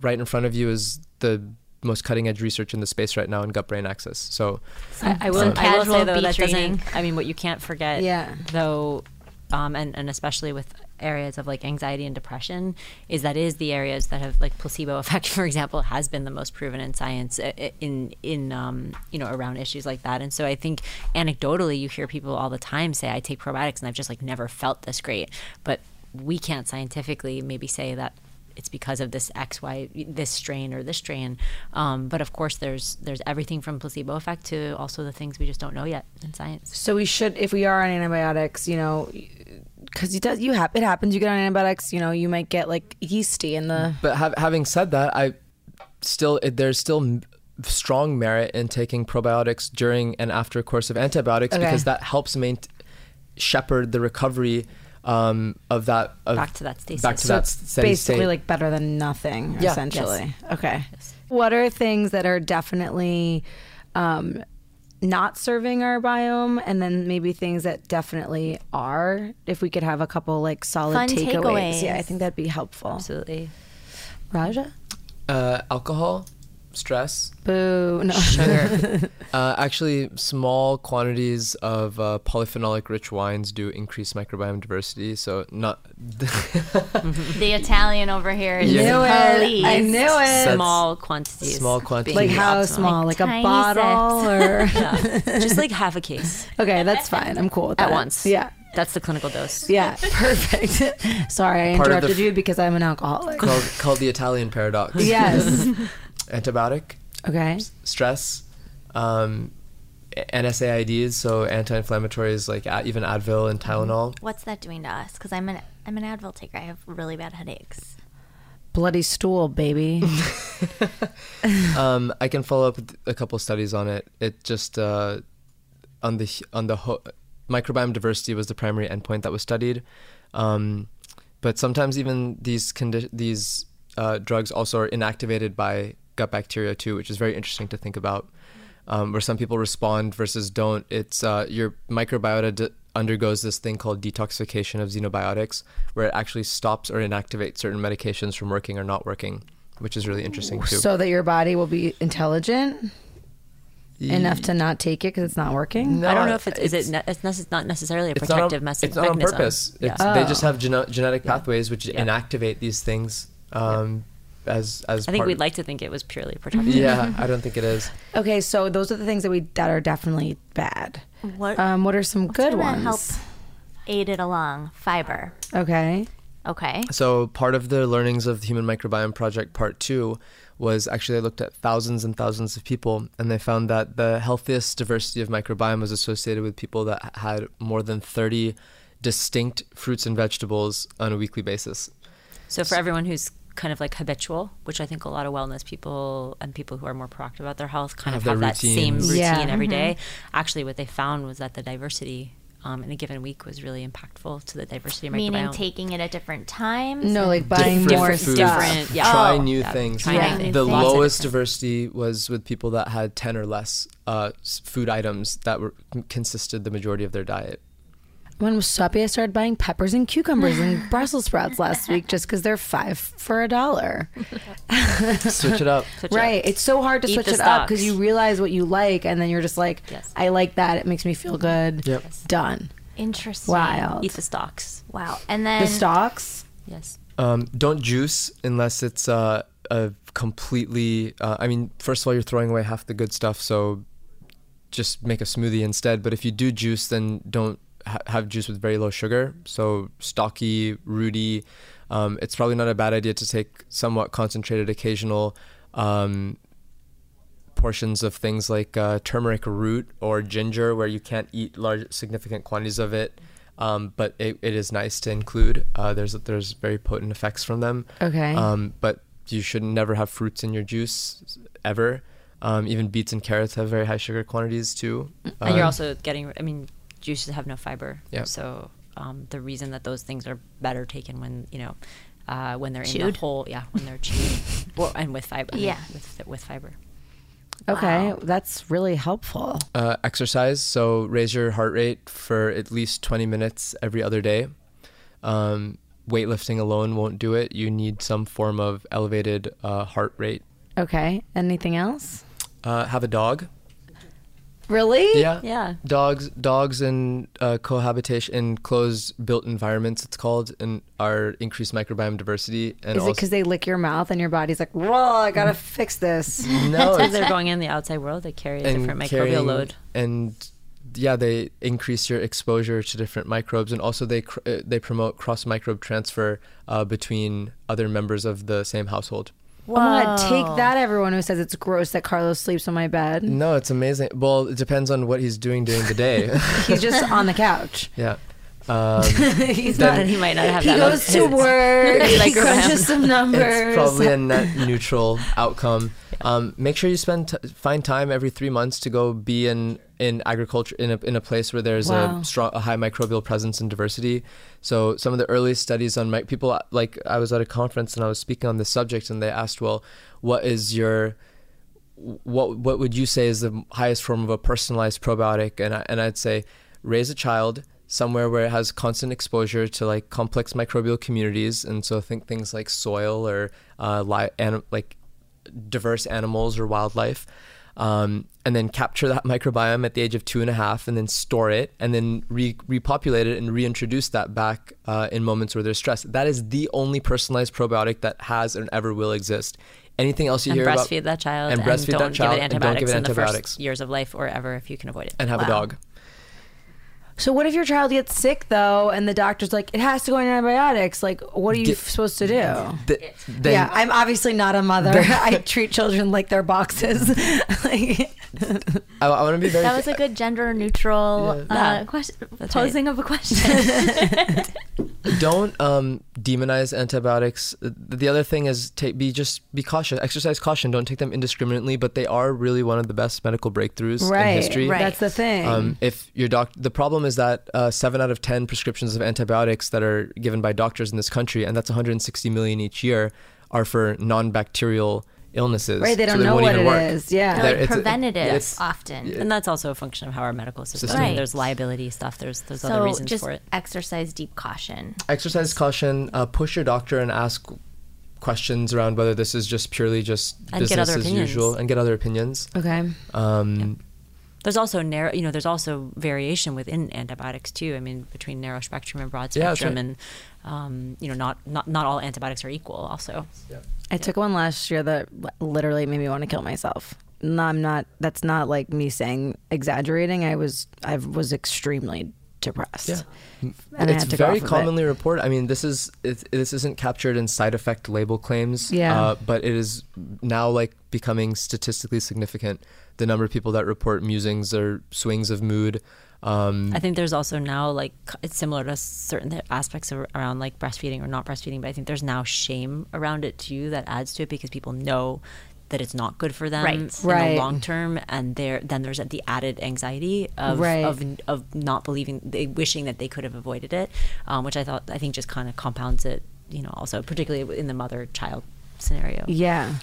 right in front of you is the most cutting edge research in the space right now in gut brain axis. So I, I will, some I will casual say though that beach reading. doesn't. I mean, what you can't forget, Yeah. though, um, and and especially with areas of like anxiety and depression, is that is the areas that have like placebo effect, for example, has been the most proven in science uh, uh, in in um, you know around issues like that. And so I think anecdotally, you hear people all the time say, "I take probiotics and I've just like never felt this great," but we can't scientifically maybe say that it's because of this X, Y, this strain or this strain. Um, but of course, there's there's everything from placebo effect to also the things we just don't know yet in science. So we should, if we are on antibiotics, you know, because you does you have it happens. You get on antibiotics, you know, you might get like yeasty in the. But hav having said that, I still there's still m- strong merit in taking probiotics during and after a course of antibiotics Okay. because that helps main shepherd the recovery um, of that of Back to that stasis. back to So that it's steady basically state. like better than nothing, Yeah. essentially. Okay. What are things that are definitely um, not serving our biome, and then maybe things that definitely are? If we could have a couple like solid Fun takeaways, yeah, I think that'd be helpful. Absolutely. Raja, uh, alcohol, stress, boo, no. Sugar. Uh, actually, small quantities of uh, polyphenolic rich wines do increase microbiome diversity. So not The Italian over here is Yeah. Knew it. I knew it. That's small quantities. small quantities. Like how optimal. small? Like, a tiny bottle, or Yeah. just like half a case okay, that's fine. I'm cool with at once. Yeah. That's the clinical dose. Yeah, perfect. Sorry, I Part interrupted f- you because I'm an alcoholic. called, called the Italian paradox. Yes. Antibiotic, Okay. stress, um, NSAIDs, so anti-inflammatories like a- even Advil and Tylenol. What's that doing to us? Because I'm an I'm an Advil taker. I have really bad headaches. Bloody stool, baby. Um, I can follow up with a couple studies on it. It just uh, on the on the ho- microbiome diversity was the primary endpoint that was studied, um, but sometimes even these condi- these uh, drugs also are inactivated by gut bacteria too, which is very interesting to think about. Um, where some people respond versus don't. It's uh, your microbiota d- undergoes this thing called detoxification of xenobiotics, where it actually stops or inactivates certain medications from working or not working, which is really interesting too. so that your body will be intelligent enough to not take it because it's not working. No, I don't know if it's, is it ne- it's nece- not necessarily a it's not protective on, mes- it's not on mechanism. purpose. Yeah. It's, They Oh. just have geno- genetic pathways which Yeah. inactivate these things um, as as. I think part- we'd like to think it was purely protective. Yeah, I don't think it is. Okay, so those are the things that we that are definitely bad. What Um, what are some what's good gonna ones? help aid it along? Fiber. Okay. Okay. So part of the learnings of the Human Microbiome Project Part Two was actually they looked at thousands and thousands of people, and they found that the healthiest diversity of microbiome was associated with people that had more than thirty distinct fruits and vegetables on a weekly basis. So for everyone who's kind of like habitual, which I think a lot of wellness people and people who are more proactive about their health kind Have of their have that same routine Yeah. every day. Actually, what they found was that the diversity um, in a given week was really impactful to the diversity of my Meaning microbiome. taking it at different times. No, like buying Different more foods. stuff. Different, yeah. Try Oh, new yeah, things. try Yeah. new The things. Lowest diversity was with people that had 10 or less uh, food items that were consisted the majority of their diet. When I was happy, I started buying peppers and cucumbers and Brussels sprouts last week just because they're five for a dollar. Switch it up. Switch it up. Right. It's so hard to Eat switch the it up because you realize what you like and then you're just like, Yes. I like that. It makes me feel good. Yep. Done. Interesting. Wild. Eat the stalks. Wow. And then The stalks. Yes. Um, don't juice unless it's uh, a completely. Uh, I mean, first of all, you're throwing away half the good stuff, so just make a smoothie instead. But if you do juice, then don't ha- have juice with very low sugar. So stocky, rooty. Um, it's probably not a bad idea to take somewhat concentrated occasional um, portions of things like uh, turmeric root or ginger, where you can't eat large, significant quantities of it. Um, but it, it is nice to include. Uh, there's there's very potent effects from them. Okay. Um, but you should never have fruits in your juice ever. Um, even beets and carrots have very high sugar quantities too. and you're Um, also getting i mean juices have no fiber Yeah. so um, the reason that those things are better taken when you know uh, when they're in Chewed? the whole yeah when they're chewed well, and with fiber I mean, Yeah. with, with fiber Okay, Wow. that's really helpful. uh, exercise. So raise your heart rate for at least 20 minutes every other day. Um, weightlifting alone won't do it. You need some form of elevated uh, heart rate. Okay, anything else? Uh, have a dog. Really? Yeah. yeah Dogs, dogs in uh, cohabitation in closed built environments, it's called, and are increased microbiome diversity. And Is it because they lick your mouth and your body's like, "Whoa, I gotta fix this"? no, because it's, they're going in the outside world they carry a different microbial carrying- load and yeah, they increase your exposure to different microbes, and also they cr- uh, they promote cross microbe transfer uh, between other members of the same household. Oh my God, take that, everyone who says it's gross that Carlos sleeps on my bed. No, it's amazing. Well, it depends on what he's doing during the day. He's just on the couch. yeah. Um, He's Then- not. he might not have He that goes to his- work. his he microbiome. crunches some numbers. it's probably a net neutral outcome. Um, make sure you spend t- find time every three months to go be in in agriculture in a in a place where there's Wow. a strong a high microbial presence and diversity. So some of the earliest studies on mic people like I was at a conference and I was speaking on this subject and they asked, well, what is your what what would you say is the highest form of a personalized probiotic? And I, and I'd say raise a child somewhere where it has constant exposure to like complex microbial communities, and so think things like soil or uh, li- anim- like diverse animals or wildlife. Um, and then capture that microbiome at the age of two and a half, and then store it, and then re- repopulate it and reintroduce that back uh, in moments where there's stress. That is the only personalized probiotic that has and ever will exist. Anything else you and hear about breastfeed that child and breastfeed don't that child give it and antibiotics don't give it in the antibiotics first years of life or ever if you can avoid it and have a dog. So what if your child gets sick though, and the doctor's like, it has to go on antibiotics? Like, what are you Get- supposed to do? Th- then yeah, I'm obviously not a mother. I treat children like they're boxes. like, I, I want to be very. That was a good gender neutral Yeah. uh, question, That's posing of a question. don't um, demonize antibiotics. The other thing is take be just be cautious. Exercise caution. Don't take them indiscriminately, but they are really one of the best medical breakthroughs right, in history. Right. That's the thing. Um, if your doc, the problem is that uh, seven out of ten prescriptions of antibiotics that are given by doctors in this country, and that's 160 million each year, are for non-bacterial illnesses. right, they don't know won't what it even is. Yeah. They're like it's preventative it's- often. yeah. and that's also a function of how our medical system System. Right. there's liability stuff there's there's other reasons just for it exercise deep caution. Exercise caution. Uh, push your doctor and ask questions around whether this is just purely just And business as opinions. usual and get other opinions. okay. Um, There's also narrow, you know, there's also variation within antibiotics too. I mean, between narrow spectrum and broad Yeah, spectrum, right. and um, you know, not not not all antibiotics are equal. Also, I took one last year that literally made me want to kill myself. No, I'm not. That's not like me saying exaggerating. I was. I was extremely depressed. Yeah. And I it's had to go very off of it. commonly reported. I mean, this is it, this isn't captured in side effect label claims. Yeah. Uh, but it is now like becoming statistically significant. The number of people that report musings or swings of mood. Um, I think there's also now like it's similar to certain aspects of, around like breastfeeding or not breastfeeding, but I think there's now shame around it too that adds to it because people know that it's not good for them Right. in Right. the long term, and there then there's the added anxiety of Right. of of not believing, wishing that they could have avoided it, um, which I thought I think just kind of compounds it. You know, also particularly in the mother child scenario. Yeah.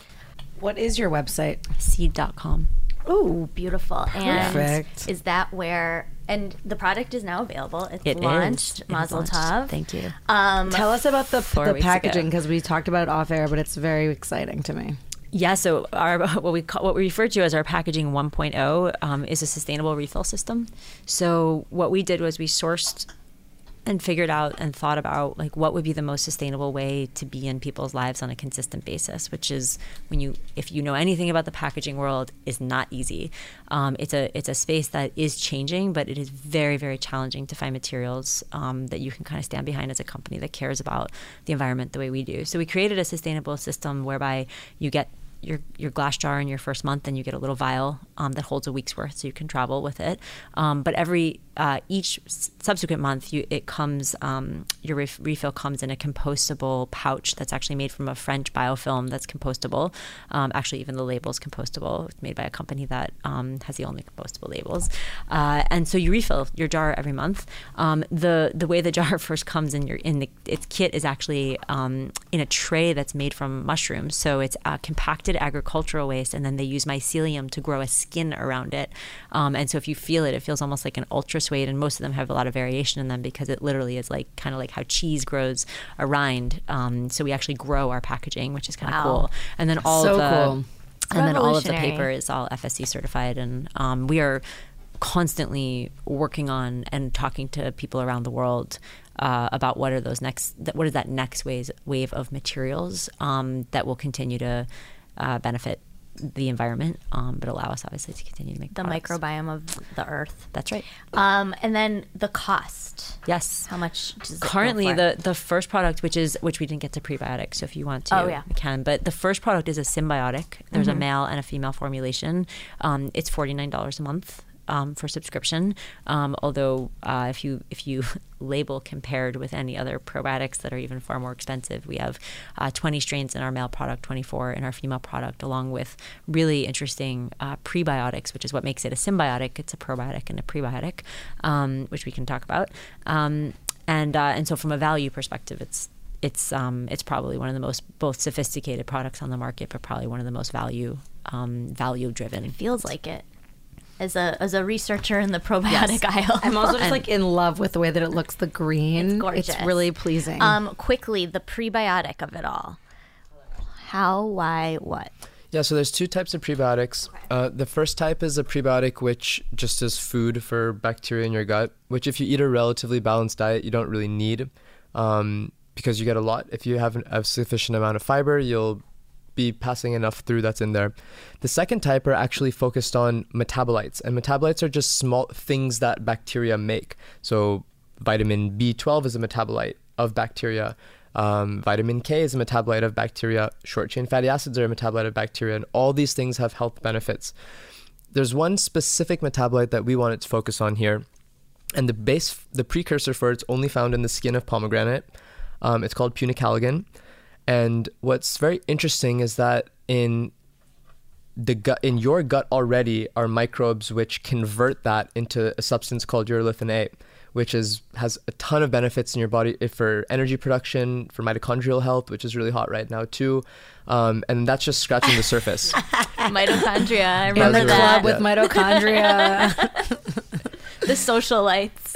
What is your website? Seed.com. Ooh, beautiful. And Perfect. is that where and the product is now available. It's It is. launched. It is Mazel launched. tov. Thank you. Um, Tell us about the, the packaging because we talked about it off air, but it's very exciting to me. Yeah, so our what we call, what we refer to as our packaging 1.0 um, is a sustainable refill system. So what we did was we sourced and figured out and thought about like what would be the most sustainable way to be in people's lives on a consistent basis which is when you if you know anything about the packaging world is not easy. Um, it's a it's a space that is changing but it is very very challenging to find materials um, that you can kind of stand behind as a company that cares about the environment the way we do. So we created a sustainable system whereby you get your your glass jar in your first month, and you get a little vial um, that holds a week's worth, so you can travel with it. Um, but every uh, each subsequent month, you it comes um, your ref- refill comes in a compostable pouch that's actually made from a French biofilm that's compostable. Um, actually, even the label is compostable. It's made by a company that um, has the only compostable labels, uh, and so you refill your jar every month. The the way the jar first comes in your in the its kit is actually in a tray that's made from mushrooms. So it's uh, compacted agricultural waste, and then they use mycelium to grow a skin around it. Um, and so if you feel it, it feels almost like an ultra suede, and most of them have a lot of variation in them because it literally is like kind of like how cheese grows a rind. Um, so we actually grow our packaging, which is kind of Wow. cool. And then all So the cool. and then all of the paper is all FSC certified, and um, we are constantly working on and talking to people around the world uh, about what are those next, what is that next wave wave of materials um, that will continue to uh, benefit the environment, um, but allow us obviously to continue to make The products. microbiome of the earth. That's right. Um, and then the cost. Yes. How much does it currently the the first product which is which we didn't get to prebiotic, so if you want to Oh, yeah. we can but the first product is a synbiotic there's Mm-hmm. a male and a female formulation um, it's $49 a month um, for subscription um, although uh, if you if you label compared with any other probiotics that are even far more expensive we have uh, 20 strains in our male product 24 in our female product along with really interesting uh, prebiotics which is what makes it a synbiotic it's a probiotic and a prebiotic um, which we can talk about um, and uh, and so from a value perspective, it's it's um, it's probably one of the most both sophisticated products on the market, but probably one of the most value um, value driven. feels like it. As a as a researcher in the probiotic aisle. I'm also just like in love with the way that it looks. The green, It's gorgeous. It's really pleasing. um quickly the prebiotic of it all. How, why, what? Yeah, so there's two types of prebiotics. Uh, the first type is a prebiotic which just is food for bacteria in your gut, which if you eat a relatively balanced diet, you don't really need um, because you get a lot. If you have an- a sufficient amount of fiber, you'll be passing enough through that's in there. The second type are actually focused on metabolites, and metabolites are just small things that bacteria make. So vitamin B12 is a metabolite of bacteria. Um, vitamin K is a metabolite of bacteria. Short chain fatty acids are a metabolite of bacteria, and all these things have health benefits. There's one specific metabolite that we wanted to focus on here, and the base, the precursor for it's only found in the skin of pomegranate. Um, it's called punicalagin, and what's very interesting is that in the gut in your gut already are microbes which convert that into a substance called urolithin A, which is has a ton of benefits in your body eh, for energy production, for mitochondrial health, which is really hot right now too, um, and that's just scratching the surface. Mitochondria. I in remember the that. club with mitochondria. the socialites.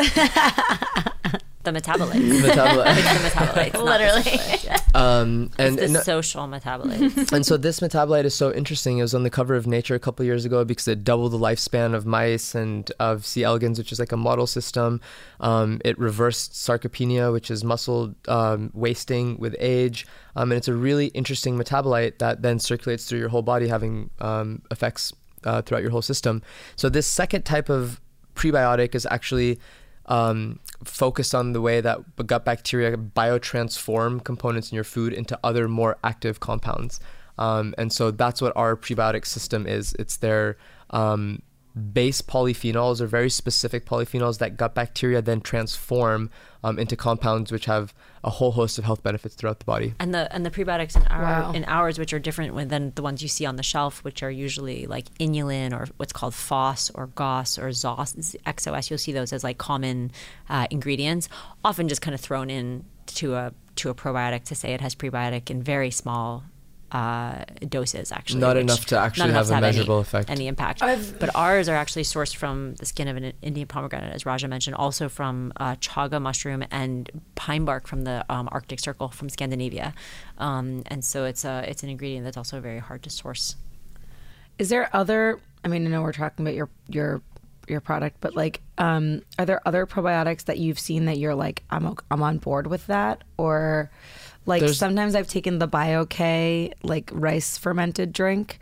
The metabolites. Metaboli- it's the metabolites. not the Literally. yeah. um, and, the and social metabolites. and so this metabolite is so interesting. It was on the cover of Nature a couple years ago because it doubled the lifespan of mice and of C. elegans, which is like a model system. Um, it reversed sarcopenia, which is muscle um, wasting with age, um, and it's a really interesting metabolite that then circulates through your whole body, having um, effects uh, throughout your whole system. So this second type of prebiotic is actually um, on the way that gut bacteria biotransform components in your food into other more active compounds. Um, and so that's what our prebiotic system is. It's their um, base polyphenols or very specific polyphenols that gut bacteria then transform um, into compounds which have a whole host of health benefits throughout the body. and the and the prebiotics in our Wow. in ours, which are different than the ones you see on the shelf, which are usually like inulin or what's called FOS or GOS or ZOS, XOS. You'll see those as like common uh, ingredients, often just kind of thrown in to a to a probiotic to say it has prebiotic in very small uh, doses. Actually, Not enough to actually not enough have a to any- measurable effect. Any impact, but ours are actually sourced from the skin of an Indian pomegranate, as Raja mentioned, also from uh, chaga mushroom and pine bark from the um, Arctic Circle from Scandinavia, um, and so it's a it's an ingredient that's also very hard to source. Is there other? I mean, I know we're talking about your your your product, but like, um, are there other probiotics that you've seen that you're like, I'm o- I'm on board with that, or like There's- sometimes I've taken the BioK like rice fermented drink,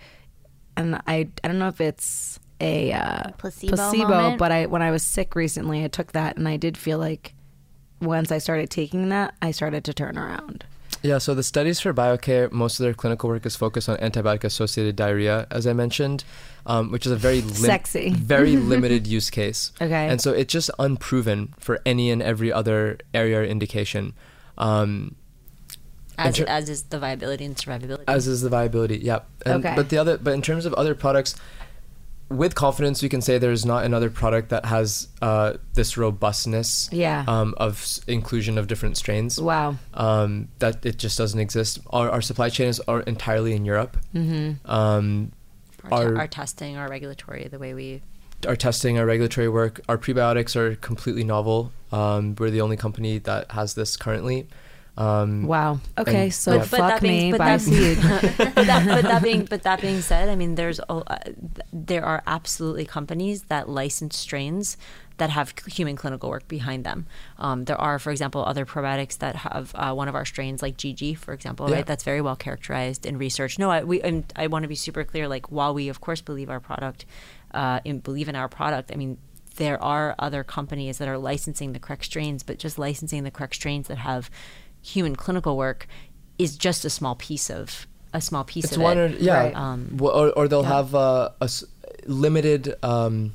and I I don't know if it's a uh, Placebo moment? but I when I was sick recently, I took that and I did feel like once I started taking that, I started to turn around. Yeah, so the studies for BioCare, most of their clinical work is focused on antibiotic-associated diarrhea, as I mentioned, um, which is a very lim- Sexy. very limited use case. Okay. and so it's just unproven for any and every other area or indication. Um, As, ter- as is the viability and survivability. as is the viability. Yep. And, Okay. But the other, but in terms of other products, with confidence, we can say there's not another product that has uh, this robustness. Yeah. Um, of s- inclusion of different strains. Wow. Um, that it just doesn't exist. Our, our supply chains are entirely in Europe. Mm-hmm. Um, our, our- our testing, our regulatory, the way we our testing, our regulatory work, our prebiotics are completely novel. Um, we're the only company that has this currently. Um, Wow. Okay, And- so Yeah. But fuck being- me, but that- but, that, but that being but that being said, I mean, there's a- uh, there are absolutely companies that license strains that have human clinical work behind them. Um, there are, for example, other probiotics that have uh, one of our strains, like GG, for example, Yeah. right? That's very well characterized in research. No, I, we and I want to be super clear. Like, while we of course believe our product, uh, in, believe in our product, I mean. There are other companies that are licensing the correct strains, but just licensing the correct strains that have human clinical work is just a small piece of a small piece it's of one or it. yeah, Right. Um, or, or they'll yeah. have uh, a s- limited. Um,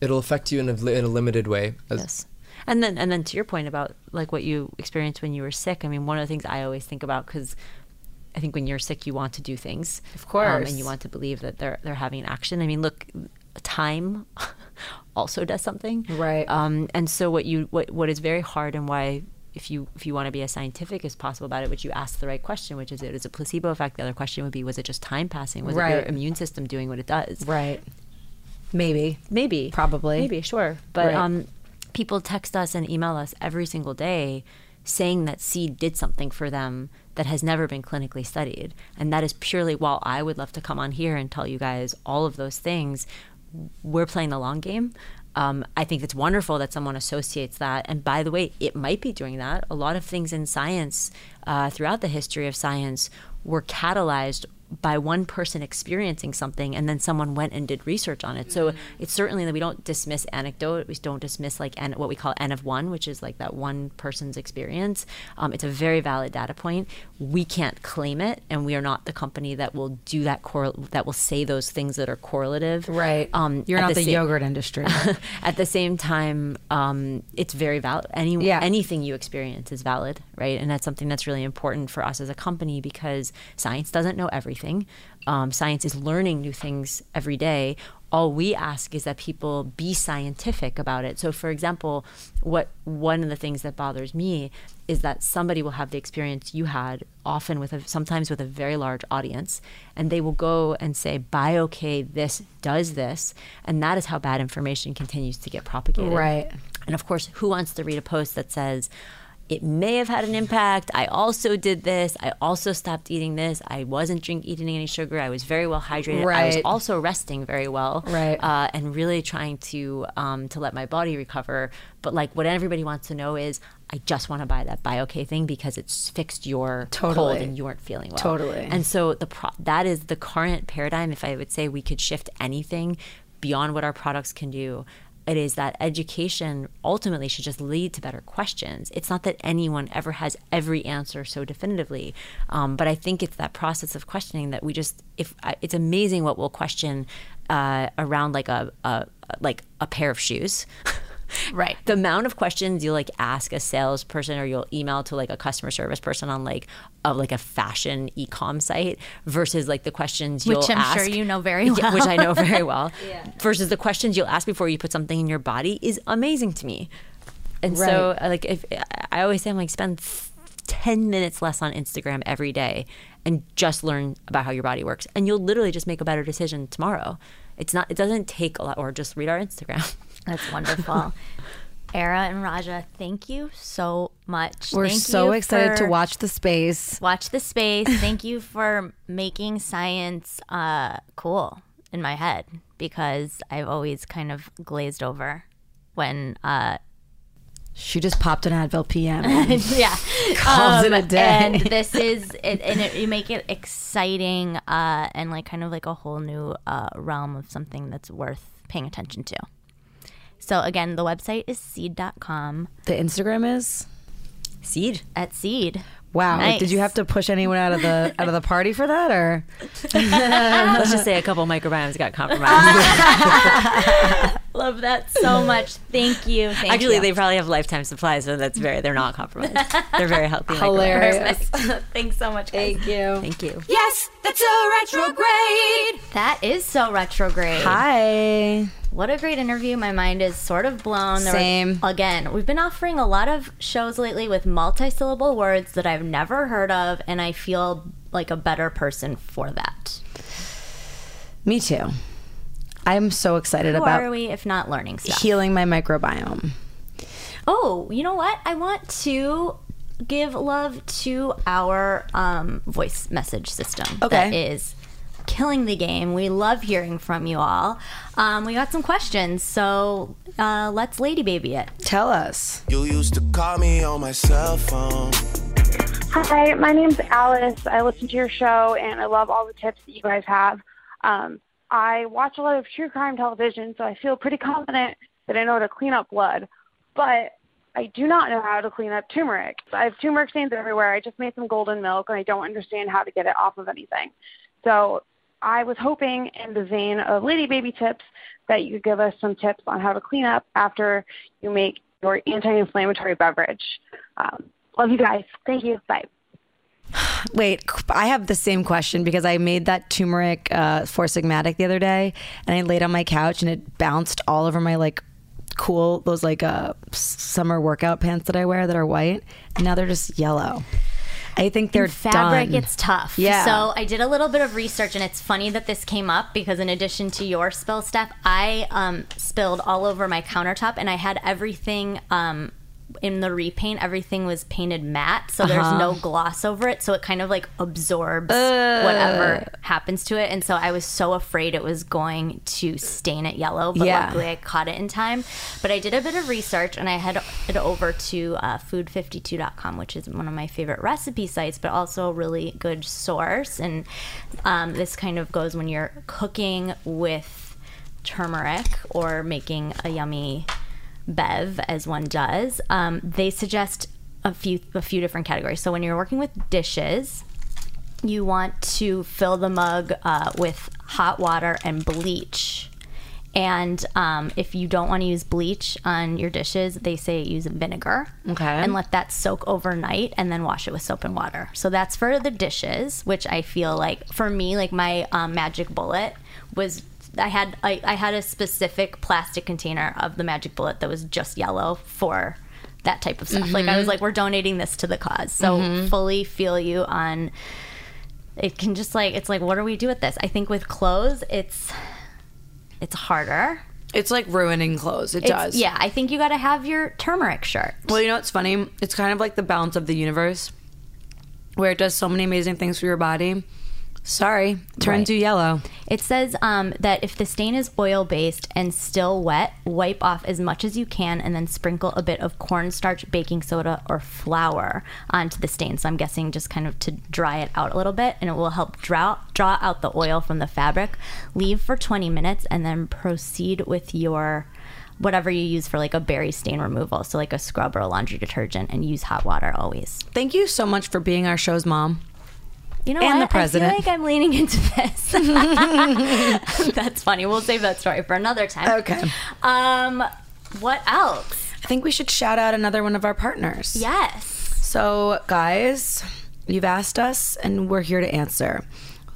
it'll affect you in a, in a limited way. As, Yes. And then and then to your point about like what you experienced when you were sick. I mean, one of the things I always think about because I think when you're sick, you want to do things, Of um, course. and you want to believe that they're they're having an action. I mean, look, time also does something, Right. Um, and so what you what what is very hard and why. If you if you want to be as scientific as possible about it, which you ask the right question, which is it is a placebo effect. The other question would be, was it just time passing? Was it your immune system doing what it does? right. Maybe. Maybe. Probably. Maybe, sure. But Right. um, people text us and email us every single day saying that seed did something for them that has never been clinically studied. And that is purely while I would love to come on here and tell you guys all of those things, we're playing the long game. Um, I think it's wonderful that someone associates that. And by the way, it might be doing that. A lot of things in science, uh, throughout the history of science, were catalyzed by one person experiencing something and then someone went and did research on it. So it's certainly that we don't dismiss anecdote. We don't dismiss like n, what we call n of one, which is like that one person's experience. Um, it's a very valid data point. We can't claim it, and we are not the company that will do that. Correl- that will say those things that are correlative. Right. Um, You're not the, sa- yogurt industry. at the same time, um, it's very valid. Any Yeah. anything you experience is valid, right? And that's something that's really important for us as a company because science doesn't know everything. Um, science is learning new things every day. All we ask is that people be scientific about it. So, for example, what one of the things that bothers me is that somebody will have the experience you had, often with a, sometimes with a very large audience, and they will go and say, "BioK, this does this," and that is how bad information continues to get propagated. Right. And of course, who wants to read a post that says, it may have had an impact. I also did this. I also stopped eating this. I wasn't drink eating any sugar. I was very well hydrated. I was also resting very well, Right. Uh, and really trying to um, to let my body recover. But like, what everybody wants to know is, I just want to buy that BioK thing because it's fixed your cold and you weren't feeling well. Totally. And so the pro- that is the current paradigm. If I would say we could shift anything beyond what our products can do, it is that education ultimately should just lead to better questions. It's not that anyone ever has every answer so definitively, um, but I think it's that process of questioning that we just if it's amazing what we'll question uh, around like a, a like a pair of shoes. Right. the amount of questions you'll like ask a salesperson or you'll email to like a customer service person on like of like a fashion e-com site versus like the questions you'll Which I'm ask sure you know very well. which. I know very well versus the questions you'll ask before you put something in your body is amazing to me and so uh, like if I always say I'm like spend 10 minutes less on Instagram every day and just learn about how your body works and you'll literally just make a better decision tomorrow it's not it doesn't take a lot or just read our Instagram That's wonderful. Ara and Raja, thank you so much. We're Thank so excited to watch the space. watch the space. Thank you for making science uh, cool in my head because I've always kind of glazed over when uh, She just popped an Advil PM. yeah Calls it a day. and this is it, and it, you make it exciting uh, and like kind of like a whole new uh, realm of something that's worth paying attention to. So again, the website is seed.com the Instagram is seed at seed. Wow. Nice. Did you have to push anyone out of the out of the party for that, or Let's just say a couple microbiomes got compromised. Love that so much. Thank you. Thank Actually, you. they probably have lifetime supply, so that's very they're not compromised. They're very healthy. hilarious? Thanks so much, guys. Thank you. Thank you. Yes, that's a retrograde. That is so retrograde. Hi. What a great interview. My mind is sort of blown. There were- Same. again, we've been offering a lot of shows lately with multi-syllable words that I've never heard of, and I feel like a better person for that. Me too. I'm so excited Who about are we if not learning stuff? healing my microbiome. Oh, you know what? I want to give love to our um, voice message system. Okay. That is killing the game. We love hearing from you all. Um, we got some questions, so uh, let's lady baby it. Tell us. You used to call me on my cell phone. Hi, my name's Alice. I listen to your show and I love all the tips that you guys have. Um, I watch a lot of true crime television, so I feel pretty confident that I know how to clean up blood. But I do not know how to clean up turmeric. I have turmeric stains everywhere. I just made some golden milk and I don't understand how to get it off of anything. So I was hoping, in the vein of Lady Baby tips, that you could give us some tips on how to clean up after you make your anti inflammatory beverage. Um, love you guys. Thank you. Bye. Wait, I have the same question because I made that turmeric uh, Four Sigmatic the other day, and I laid on my couch and it bounced all over my like cool those like uh, summer workout pants that I wear that are white, and now they're just yellow. I think they're fabric done. it's tough Yeah. so i did a little bit of research and it's funny that this came up because in addition to your spill stuff i um, spilled all over my countertop and i had everything um, in the repaint everything was painted matte so there's Uh-huh. no gloss over it. So it kind of like absorbs whatever happens to it. And so i was so afraid it was going to stain it yellow but Yeah. luckily i caught it in time. But i did a bit of research and i headed over to uh, food52.com which is one of my favorite recipe sites but also a really good source. And um, this kind of goes when you're cooking with turmeric or making a yummy bev as one does um, they suggest a few a few different categories so when you're working with dishes you want to fill the mug uh, with hot water and bleach. And um, if you don't want to use bleach on your dishes, they say use vinegar. Okay. And let that soak overnight and then wash it with soap and water. So that's for the dishes, which I feel like for me, like my um, magic bullet was. I had I, I had a specific plastic container of the magic bullet that was just yellow for that type of stuff. Like I was mm-hmm. like, we're donating this to the cause. So mm-hmm. fully feel you on it can just like it's like what do we do with this i think with clothes it's it's harder It's like ruining clothes. It It's- does. yeah i think you got to have your turmeric shirt Well, you know what's funny? It's kind of like the balance of the universe, where it does so many amazing things for your body. Sorry, turns Right. you yellow. it says um, that if the stain is oil based and still wet wipe off as much as you can and then sprinkle a bit of cornstarch baking soda or flour onto the stain so i'm guessing just kind of to dry it out a little bit and it will help draw draw out the oil from the fabric leave for 20 minutes and then proceed with your whatever you use for like a berry stain removal so like a scrub or a laundry detergent and use hot water always Thank you so much for being our show's mom. You know And what? the president. I feel like I'm leaning into this. That's funny. We'll save that story for another time. Okay. Um, what else? I think we should shout out another one of our partners. Yes. So, guys, you've asked us, and we're here to answer.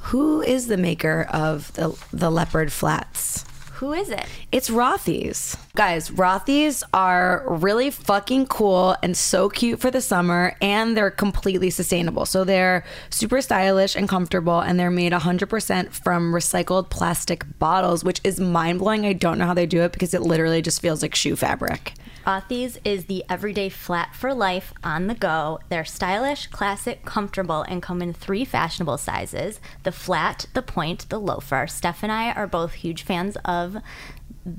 Who is the maker of the the leopard flats? Who is it? It's Rothy's. Guys, Rothy's are really fucking cool and so cute for the summer, and they're completely sustainable. So they're super stylish and comfortable, and they're made 100% from recycled plastic bottles, which is mind blowing. I don't know how they do it because it literally just feels like shoe fabric. Rothy's is the everyday flat for life on the go. They're stylish, classic, comfortable, and come in three fashionable sizes the flat, the point, the loafer. Steph and I are both huge fans of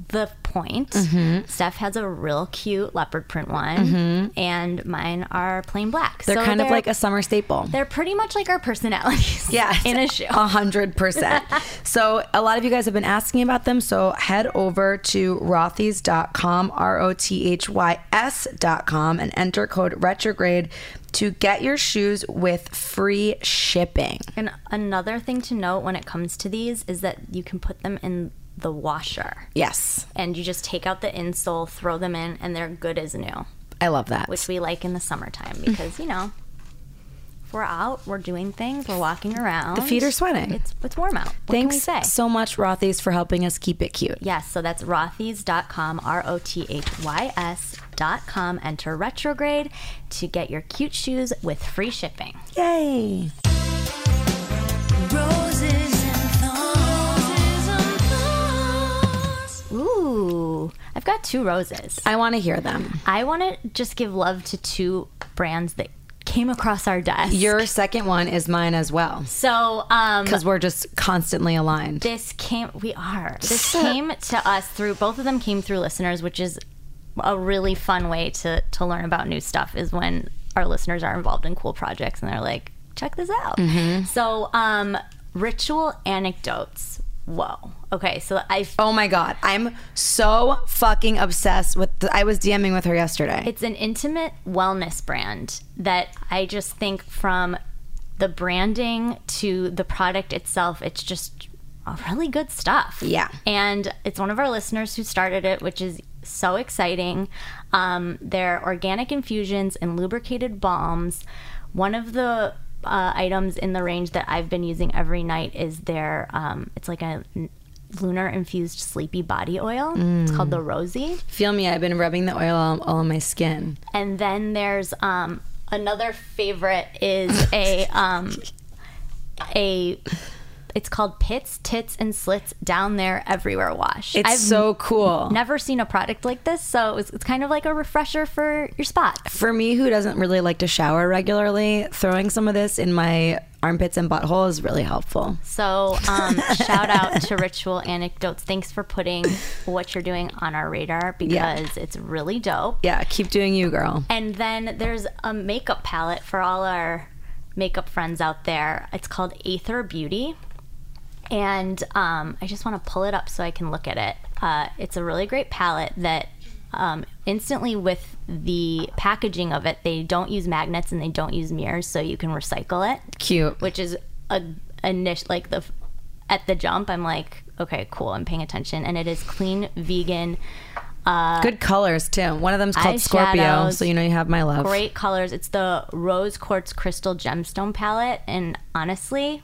the point. Mm-hmm. Steph has a real cute leopard print one, and mine are plain black. Mm-hmm. They're So kind of they're- like a summer staple. They're pretty much like our personalities. Yeah, in a shoe. A hundred percent. So a lot of you guys have been asking about them. So head over to rothys.com, R O T H Y S dot com, and enter code retrograde to get your shoes with free shipping. And another thing to note when it comes to these is that you can put them in the washer. Yes. And you just take out the insole, throw them in, and they're good as new, I love that. which we like in the summertime because, you know, if we're out, we're doing things, we're walking around. The feet are sweating. It's, it's warm out. What can we Thanks say? so much, Rothys, for helping us keep it cute. Yes, so that's rothys.com, R O T H Y S.com. Enter retrograde to get your cute shoes with free shipping. Yay. Ooh, I've got two roses. I want to hear them. I want to just give love to two brands that came across our desk. Your second one is mine as well. so, um, Because we're just constantly aligned. this came, we are. This came to us through, both of them came through listeners, which is a really fun way to, to learn about new stuff is when our listeners are involved in cool projects and they're like, check this out. Mm-hmm. So, um, ritual anecdotes. Whoa. Okay. So I, Oh my god, I'm so fucking obsessed with. The, I was DMing with her yesterday. It's an intimate wellness brand that I just think from the branding to the product itself, it's just really good stuff. Yeah. And it's one of our listeners who started it, which is so exciting. Um, they're organic infusions and lubricated balms. One of the uh, items in the range that I've been using every night is their, um, it's like a lunar infused sleepy body oil. It's called the Rosie. Feel me, I've been rubbing the oil all, all on my skin. And then there's um, another favorite is a um, a it's called Pits, Tits, and Slits Down There Everywhere Wash. It's so cool. Never seen a product like this, so it's, it's kind of like a refresher for your spot. For me, who doesn't really like to shower regularly, throwing some of this in my armpits and butthole is really helpful. So um, shout out to Ritual Anecdotes. Thanks for putting what you're doing on our radar because Yeah. it's really dope. Yeah, keep doing you, girl. And then there's a makeup palette for all our makeup friends out there. It's called Aether Beauty. And um, I just want to pull it up so I can look at it. Uh, it's a really great palette that um, instantly, with the packaging of it, they don't use magnets and they don't use mirrors, so you can recycle it, Cute. which is a, a niche. Like the at the jump, I'm like, okay, cool, I'm paying attention. And it is clean, vegan, Good colors too. One of them's called Scorpio, so you know you have my love. great colors. It's the Rose Quartz Crystal Gemstone palette, and honestly,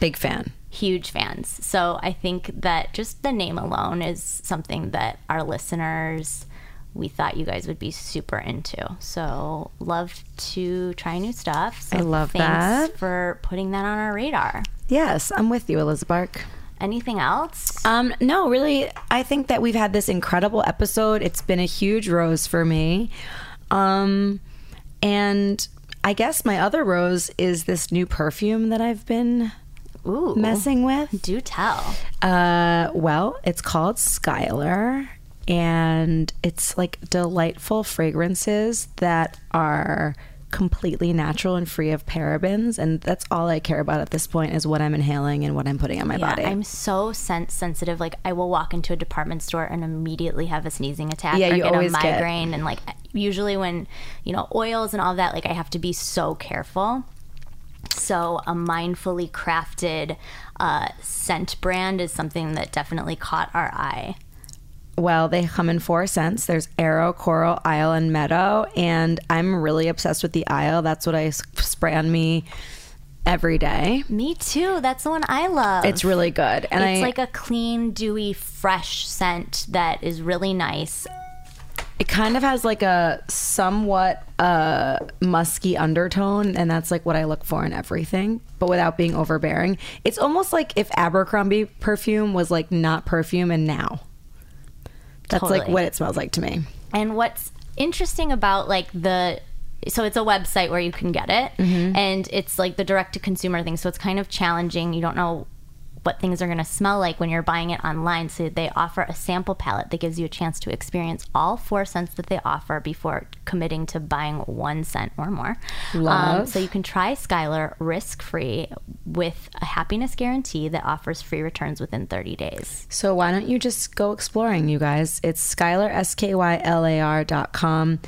Big fan. Huge fans. So I think that just the name alone is something that our listeners we thought you guys would be super into. So love to try new stuff. So I love thanks that. for putting that on our radar. Yes, I'm with you, Elizabeth. Anything else? Um, no, really, I think that we've had this incredible episode. It's been a huge rose for me. Um, and I guess my other rose is this new perfume that I've been Ooh, messing with. do tell. Uh, well, it's called Skylar, and it's like delightful fragrances that are completely natural and free of parabens. And that's all I care about at this point is what I'm inhaling and what I'm putting on my Yeah, body. I'm so sense sensitive. Like I will walk into a department store and immediately have a sneezing attack Yeah, or you get always a get- migraine. And like usually when you know oils and all that, like I have to be so careful. So a mindfully crafted uh, scent brand is something that definitely caught our eye. Well, they come in four scents. There's Arrow, Coral, Isle, and Meadow. And I'm really obsessed with the Isle. That's what I spray on me every day. Me too. That's the one I love. It's really good. And it's I, like a clean, dewy, fresh scent that is really nice. It kind of has like a somewhat uh, musky undertone. And that's like what I look for in everything, but without being overbearing. It's almost like if Abercrombie perfume was like not perfume and now. That's like what it smells like to me. And what's interesting about like the so it's a website where you can get it Mm-hmm. and it's like the direct to consumer thing so it's kind of challenging you don't know what things are going to smell like when you're buying it online. So they offer a sample palette that gives you a chance to experience all four scents that they offer before committing to buying one scent or more. Um, Love. so you can try Skylar risk free with a happiness guarantee that offers free returns within 30 days. So why don't you just go exploring, you guys? It's Skylar, S K Y L A R dot com.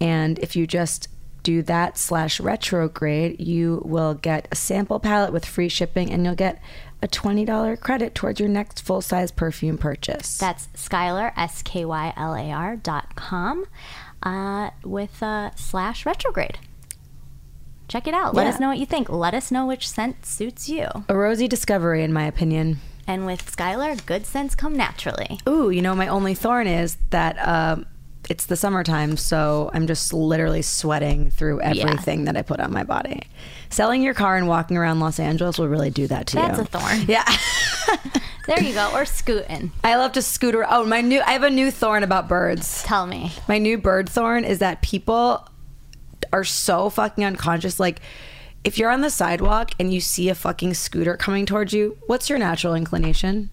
And if you just do that slash retrograde, you will get a sample palette with free shipping and you'll get a $20 credit towards your next full size perfume purchase. That's Skylar, S K Y L A R dot com, uh, with uh, slash retrograde. Check it out. Let Yeah. us know what you think. Let us know which scent suits you. a rosy discovery, in my opinion. And with Skylar, good scents come naturally. Ooh, you know, my only thorn is that um, it's the summertime, so I'm just literally sweating through everything that I put on my body. Selling your car and walking around Los Angeles will really do that to That's you. That's a thorn. yeah. There you go. Or scooting. I love to scooter. Oh, my new I have a new thorn about birds. Tell me. My new bird thorn is that people are so fucking unconscious. Like, if you're on the sidewalk and you see a fucking scooter coming towards you, what's your natural inclination?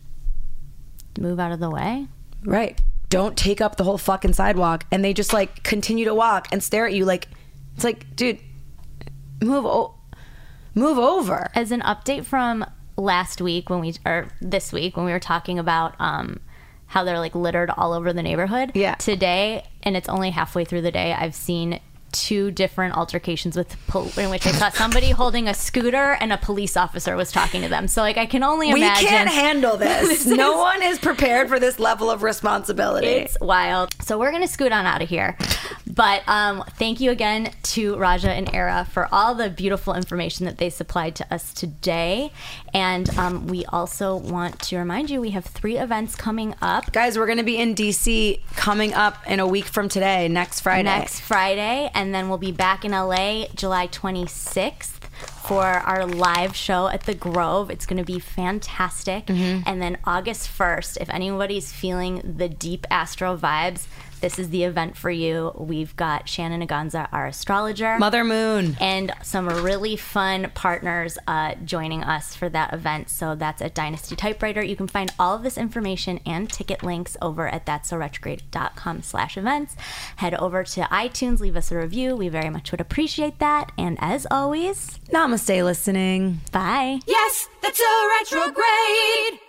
Move out of the way. Right. Don't take up the whole fucking sidewalk. And they just like continue to walk and stare at you like, it's like, dude, move, o- move over. As an update from last week when we, or this week when we were talking about, um, how they're like littered all over the neighborhood. Yeah. Today, and it's only halfway through the day, I've seen two different altercations with pol- in which I saw somebody holding a scooter and a police officer was talking to them. So like I can only imagine We can't handle this. This no is- one is prepared for this level of responsibility. It's wild. So we're gonna scoot on out of here. But um, thank you again to Raja and Ara for all the beautiful information that they supplied to us today. And um, we also want to remind you we have three events coming up. Guys, we're going to be in DC coming up in a week from today, next Friday. Next Friday, and then we'll be back in LA July 26th for our live show at the Grove. It's going to be fantastic. Mm-hmm. And then August 1st, if anybody's feeling the deep astro vibes, this is the event for you. We've got Shannon Aganza, our astrologer. Mother Moon. and some really fun partners uh, joining us for that event. So that's at Dynasty Typewriter. You can find all of this information and ticket links over at that'ssoretrograde.com slash events. Head over to iTunes, leave us a review. We very much would appreciate that. And as always, Namaste listening. bye. Yes, that's a retrograde.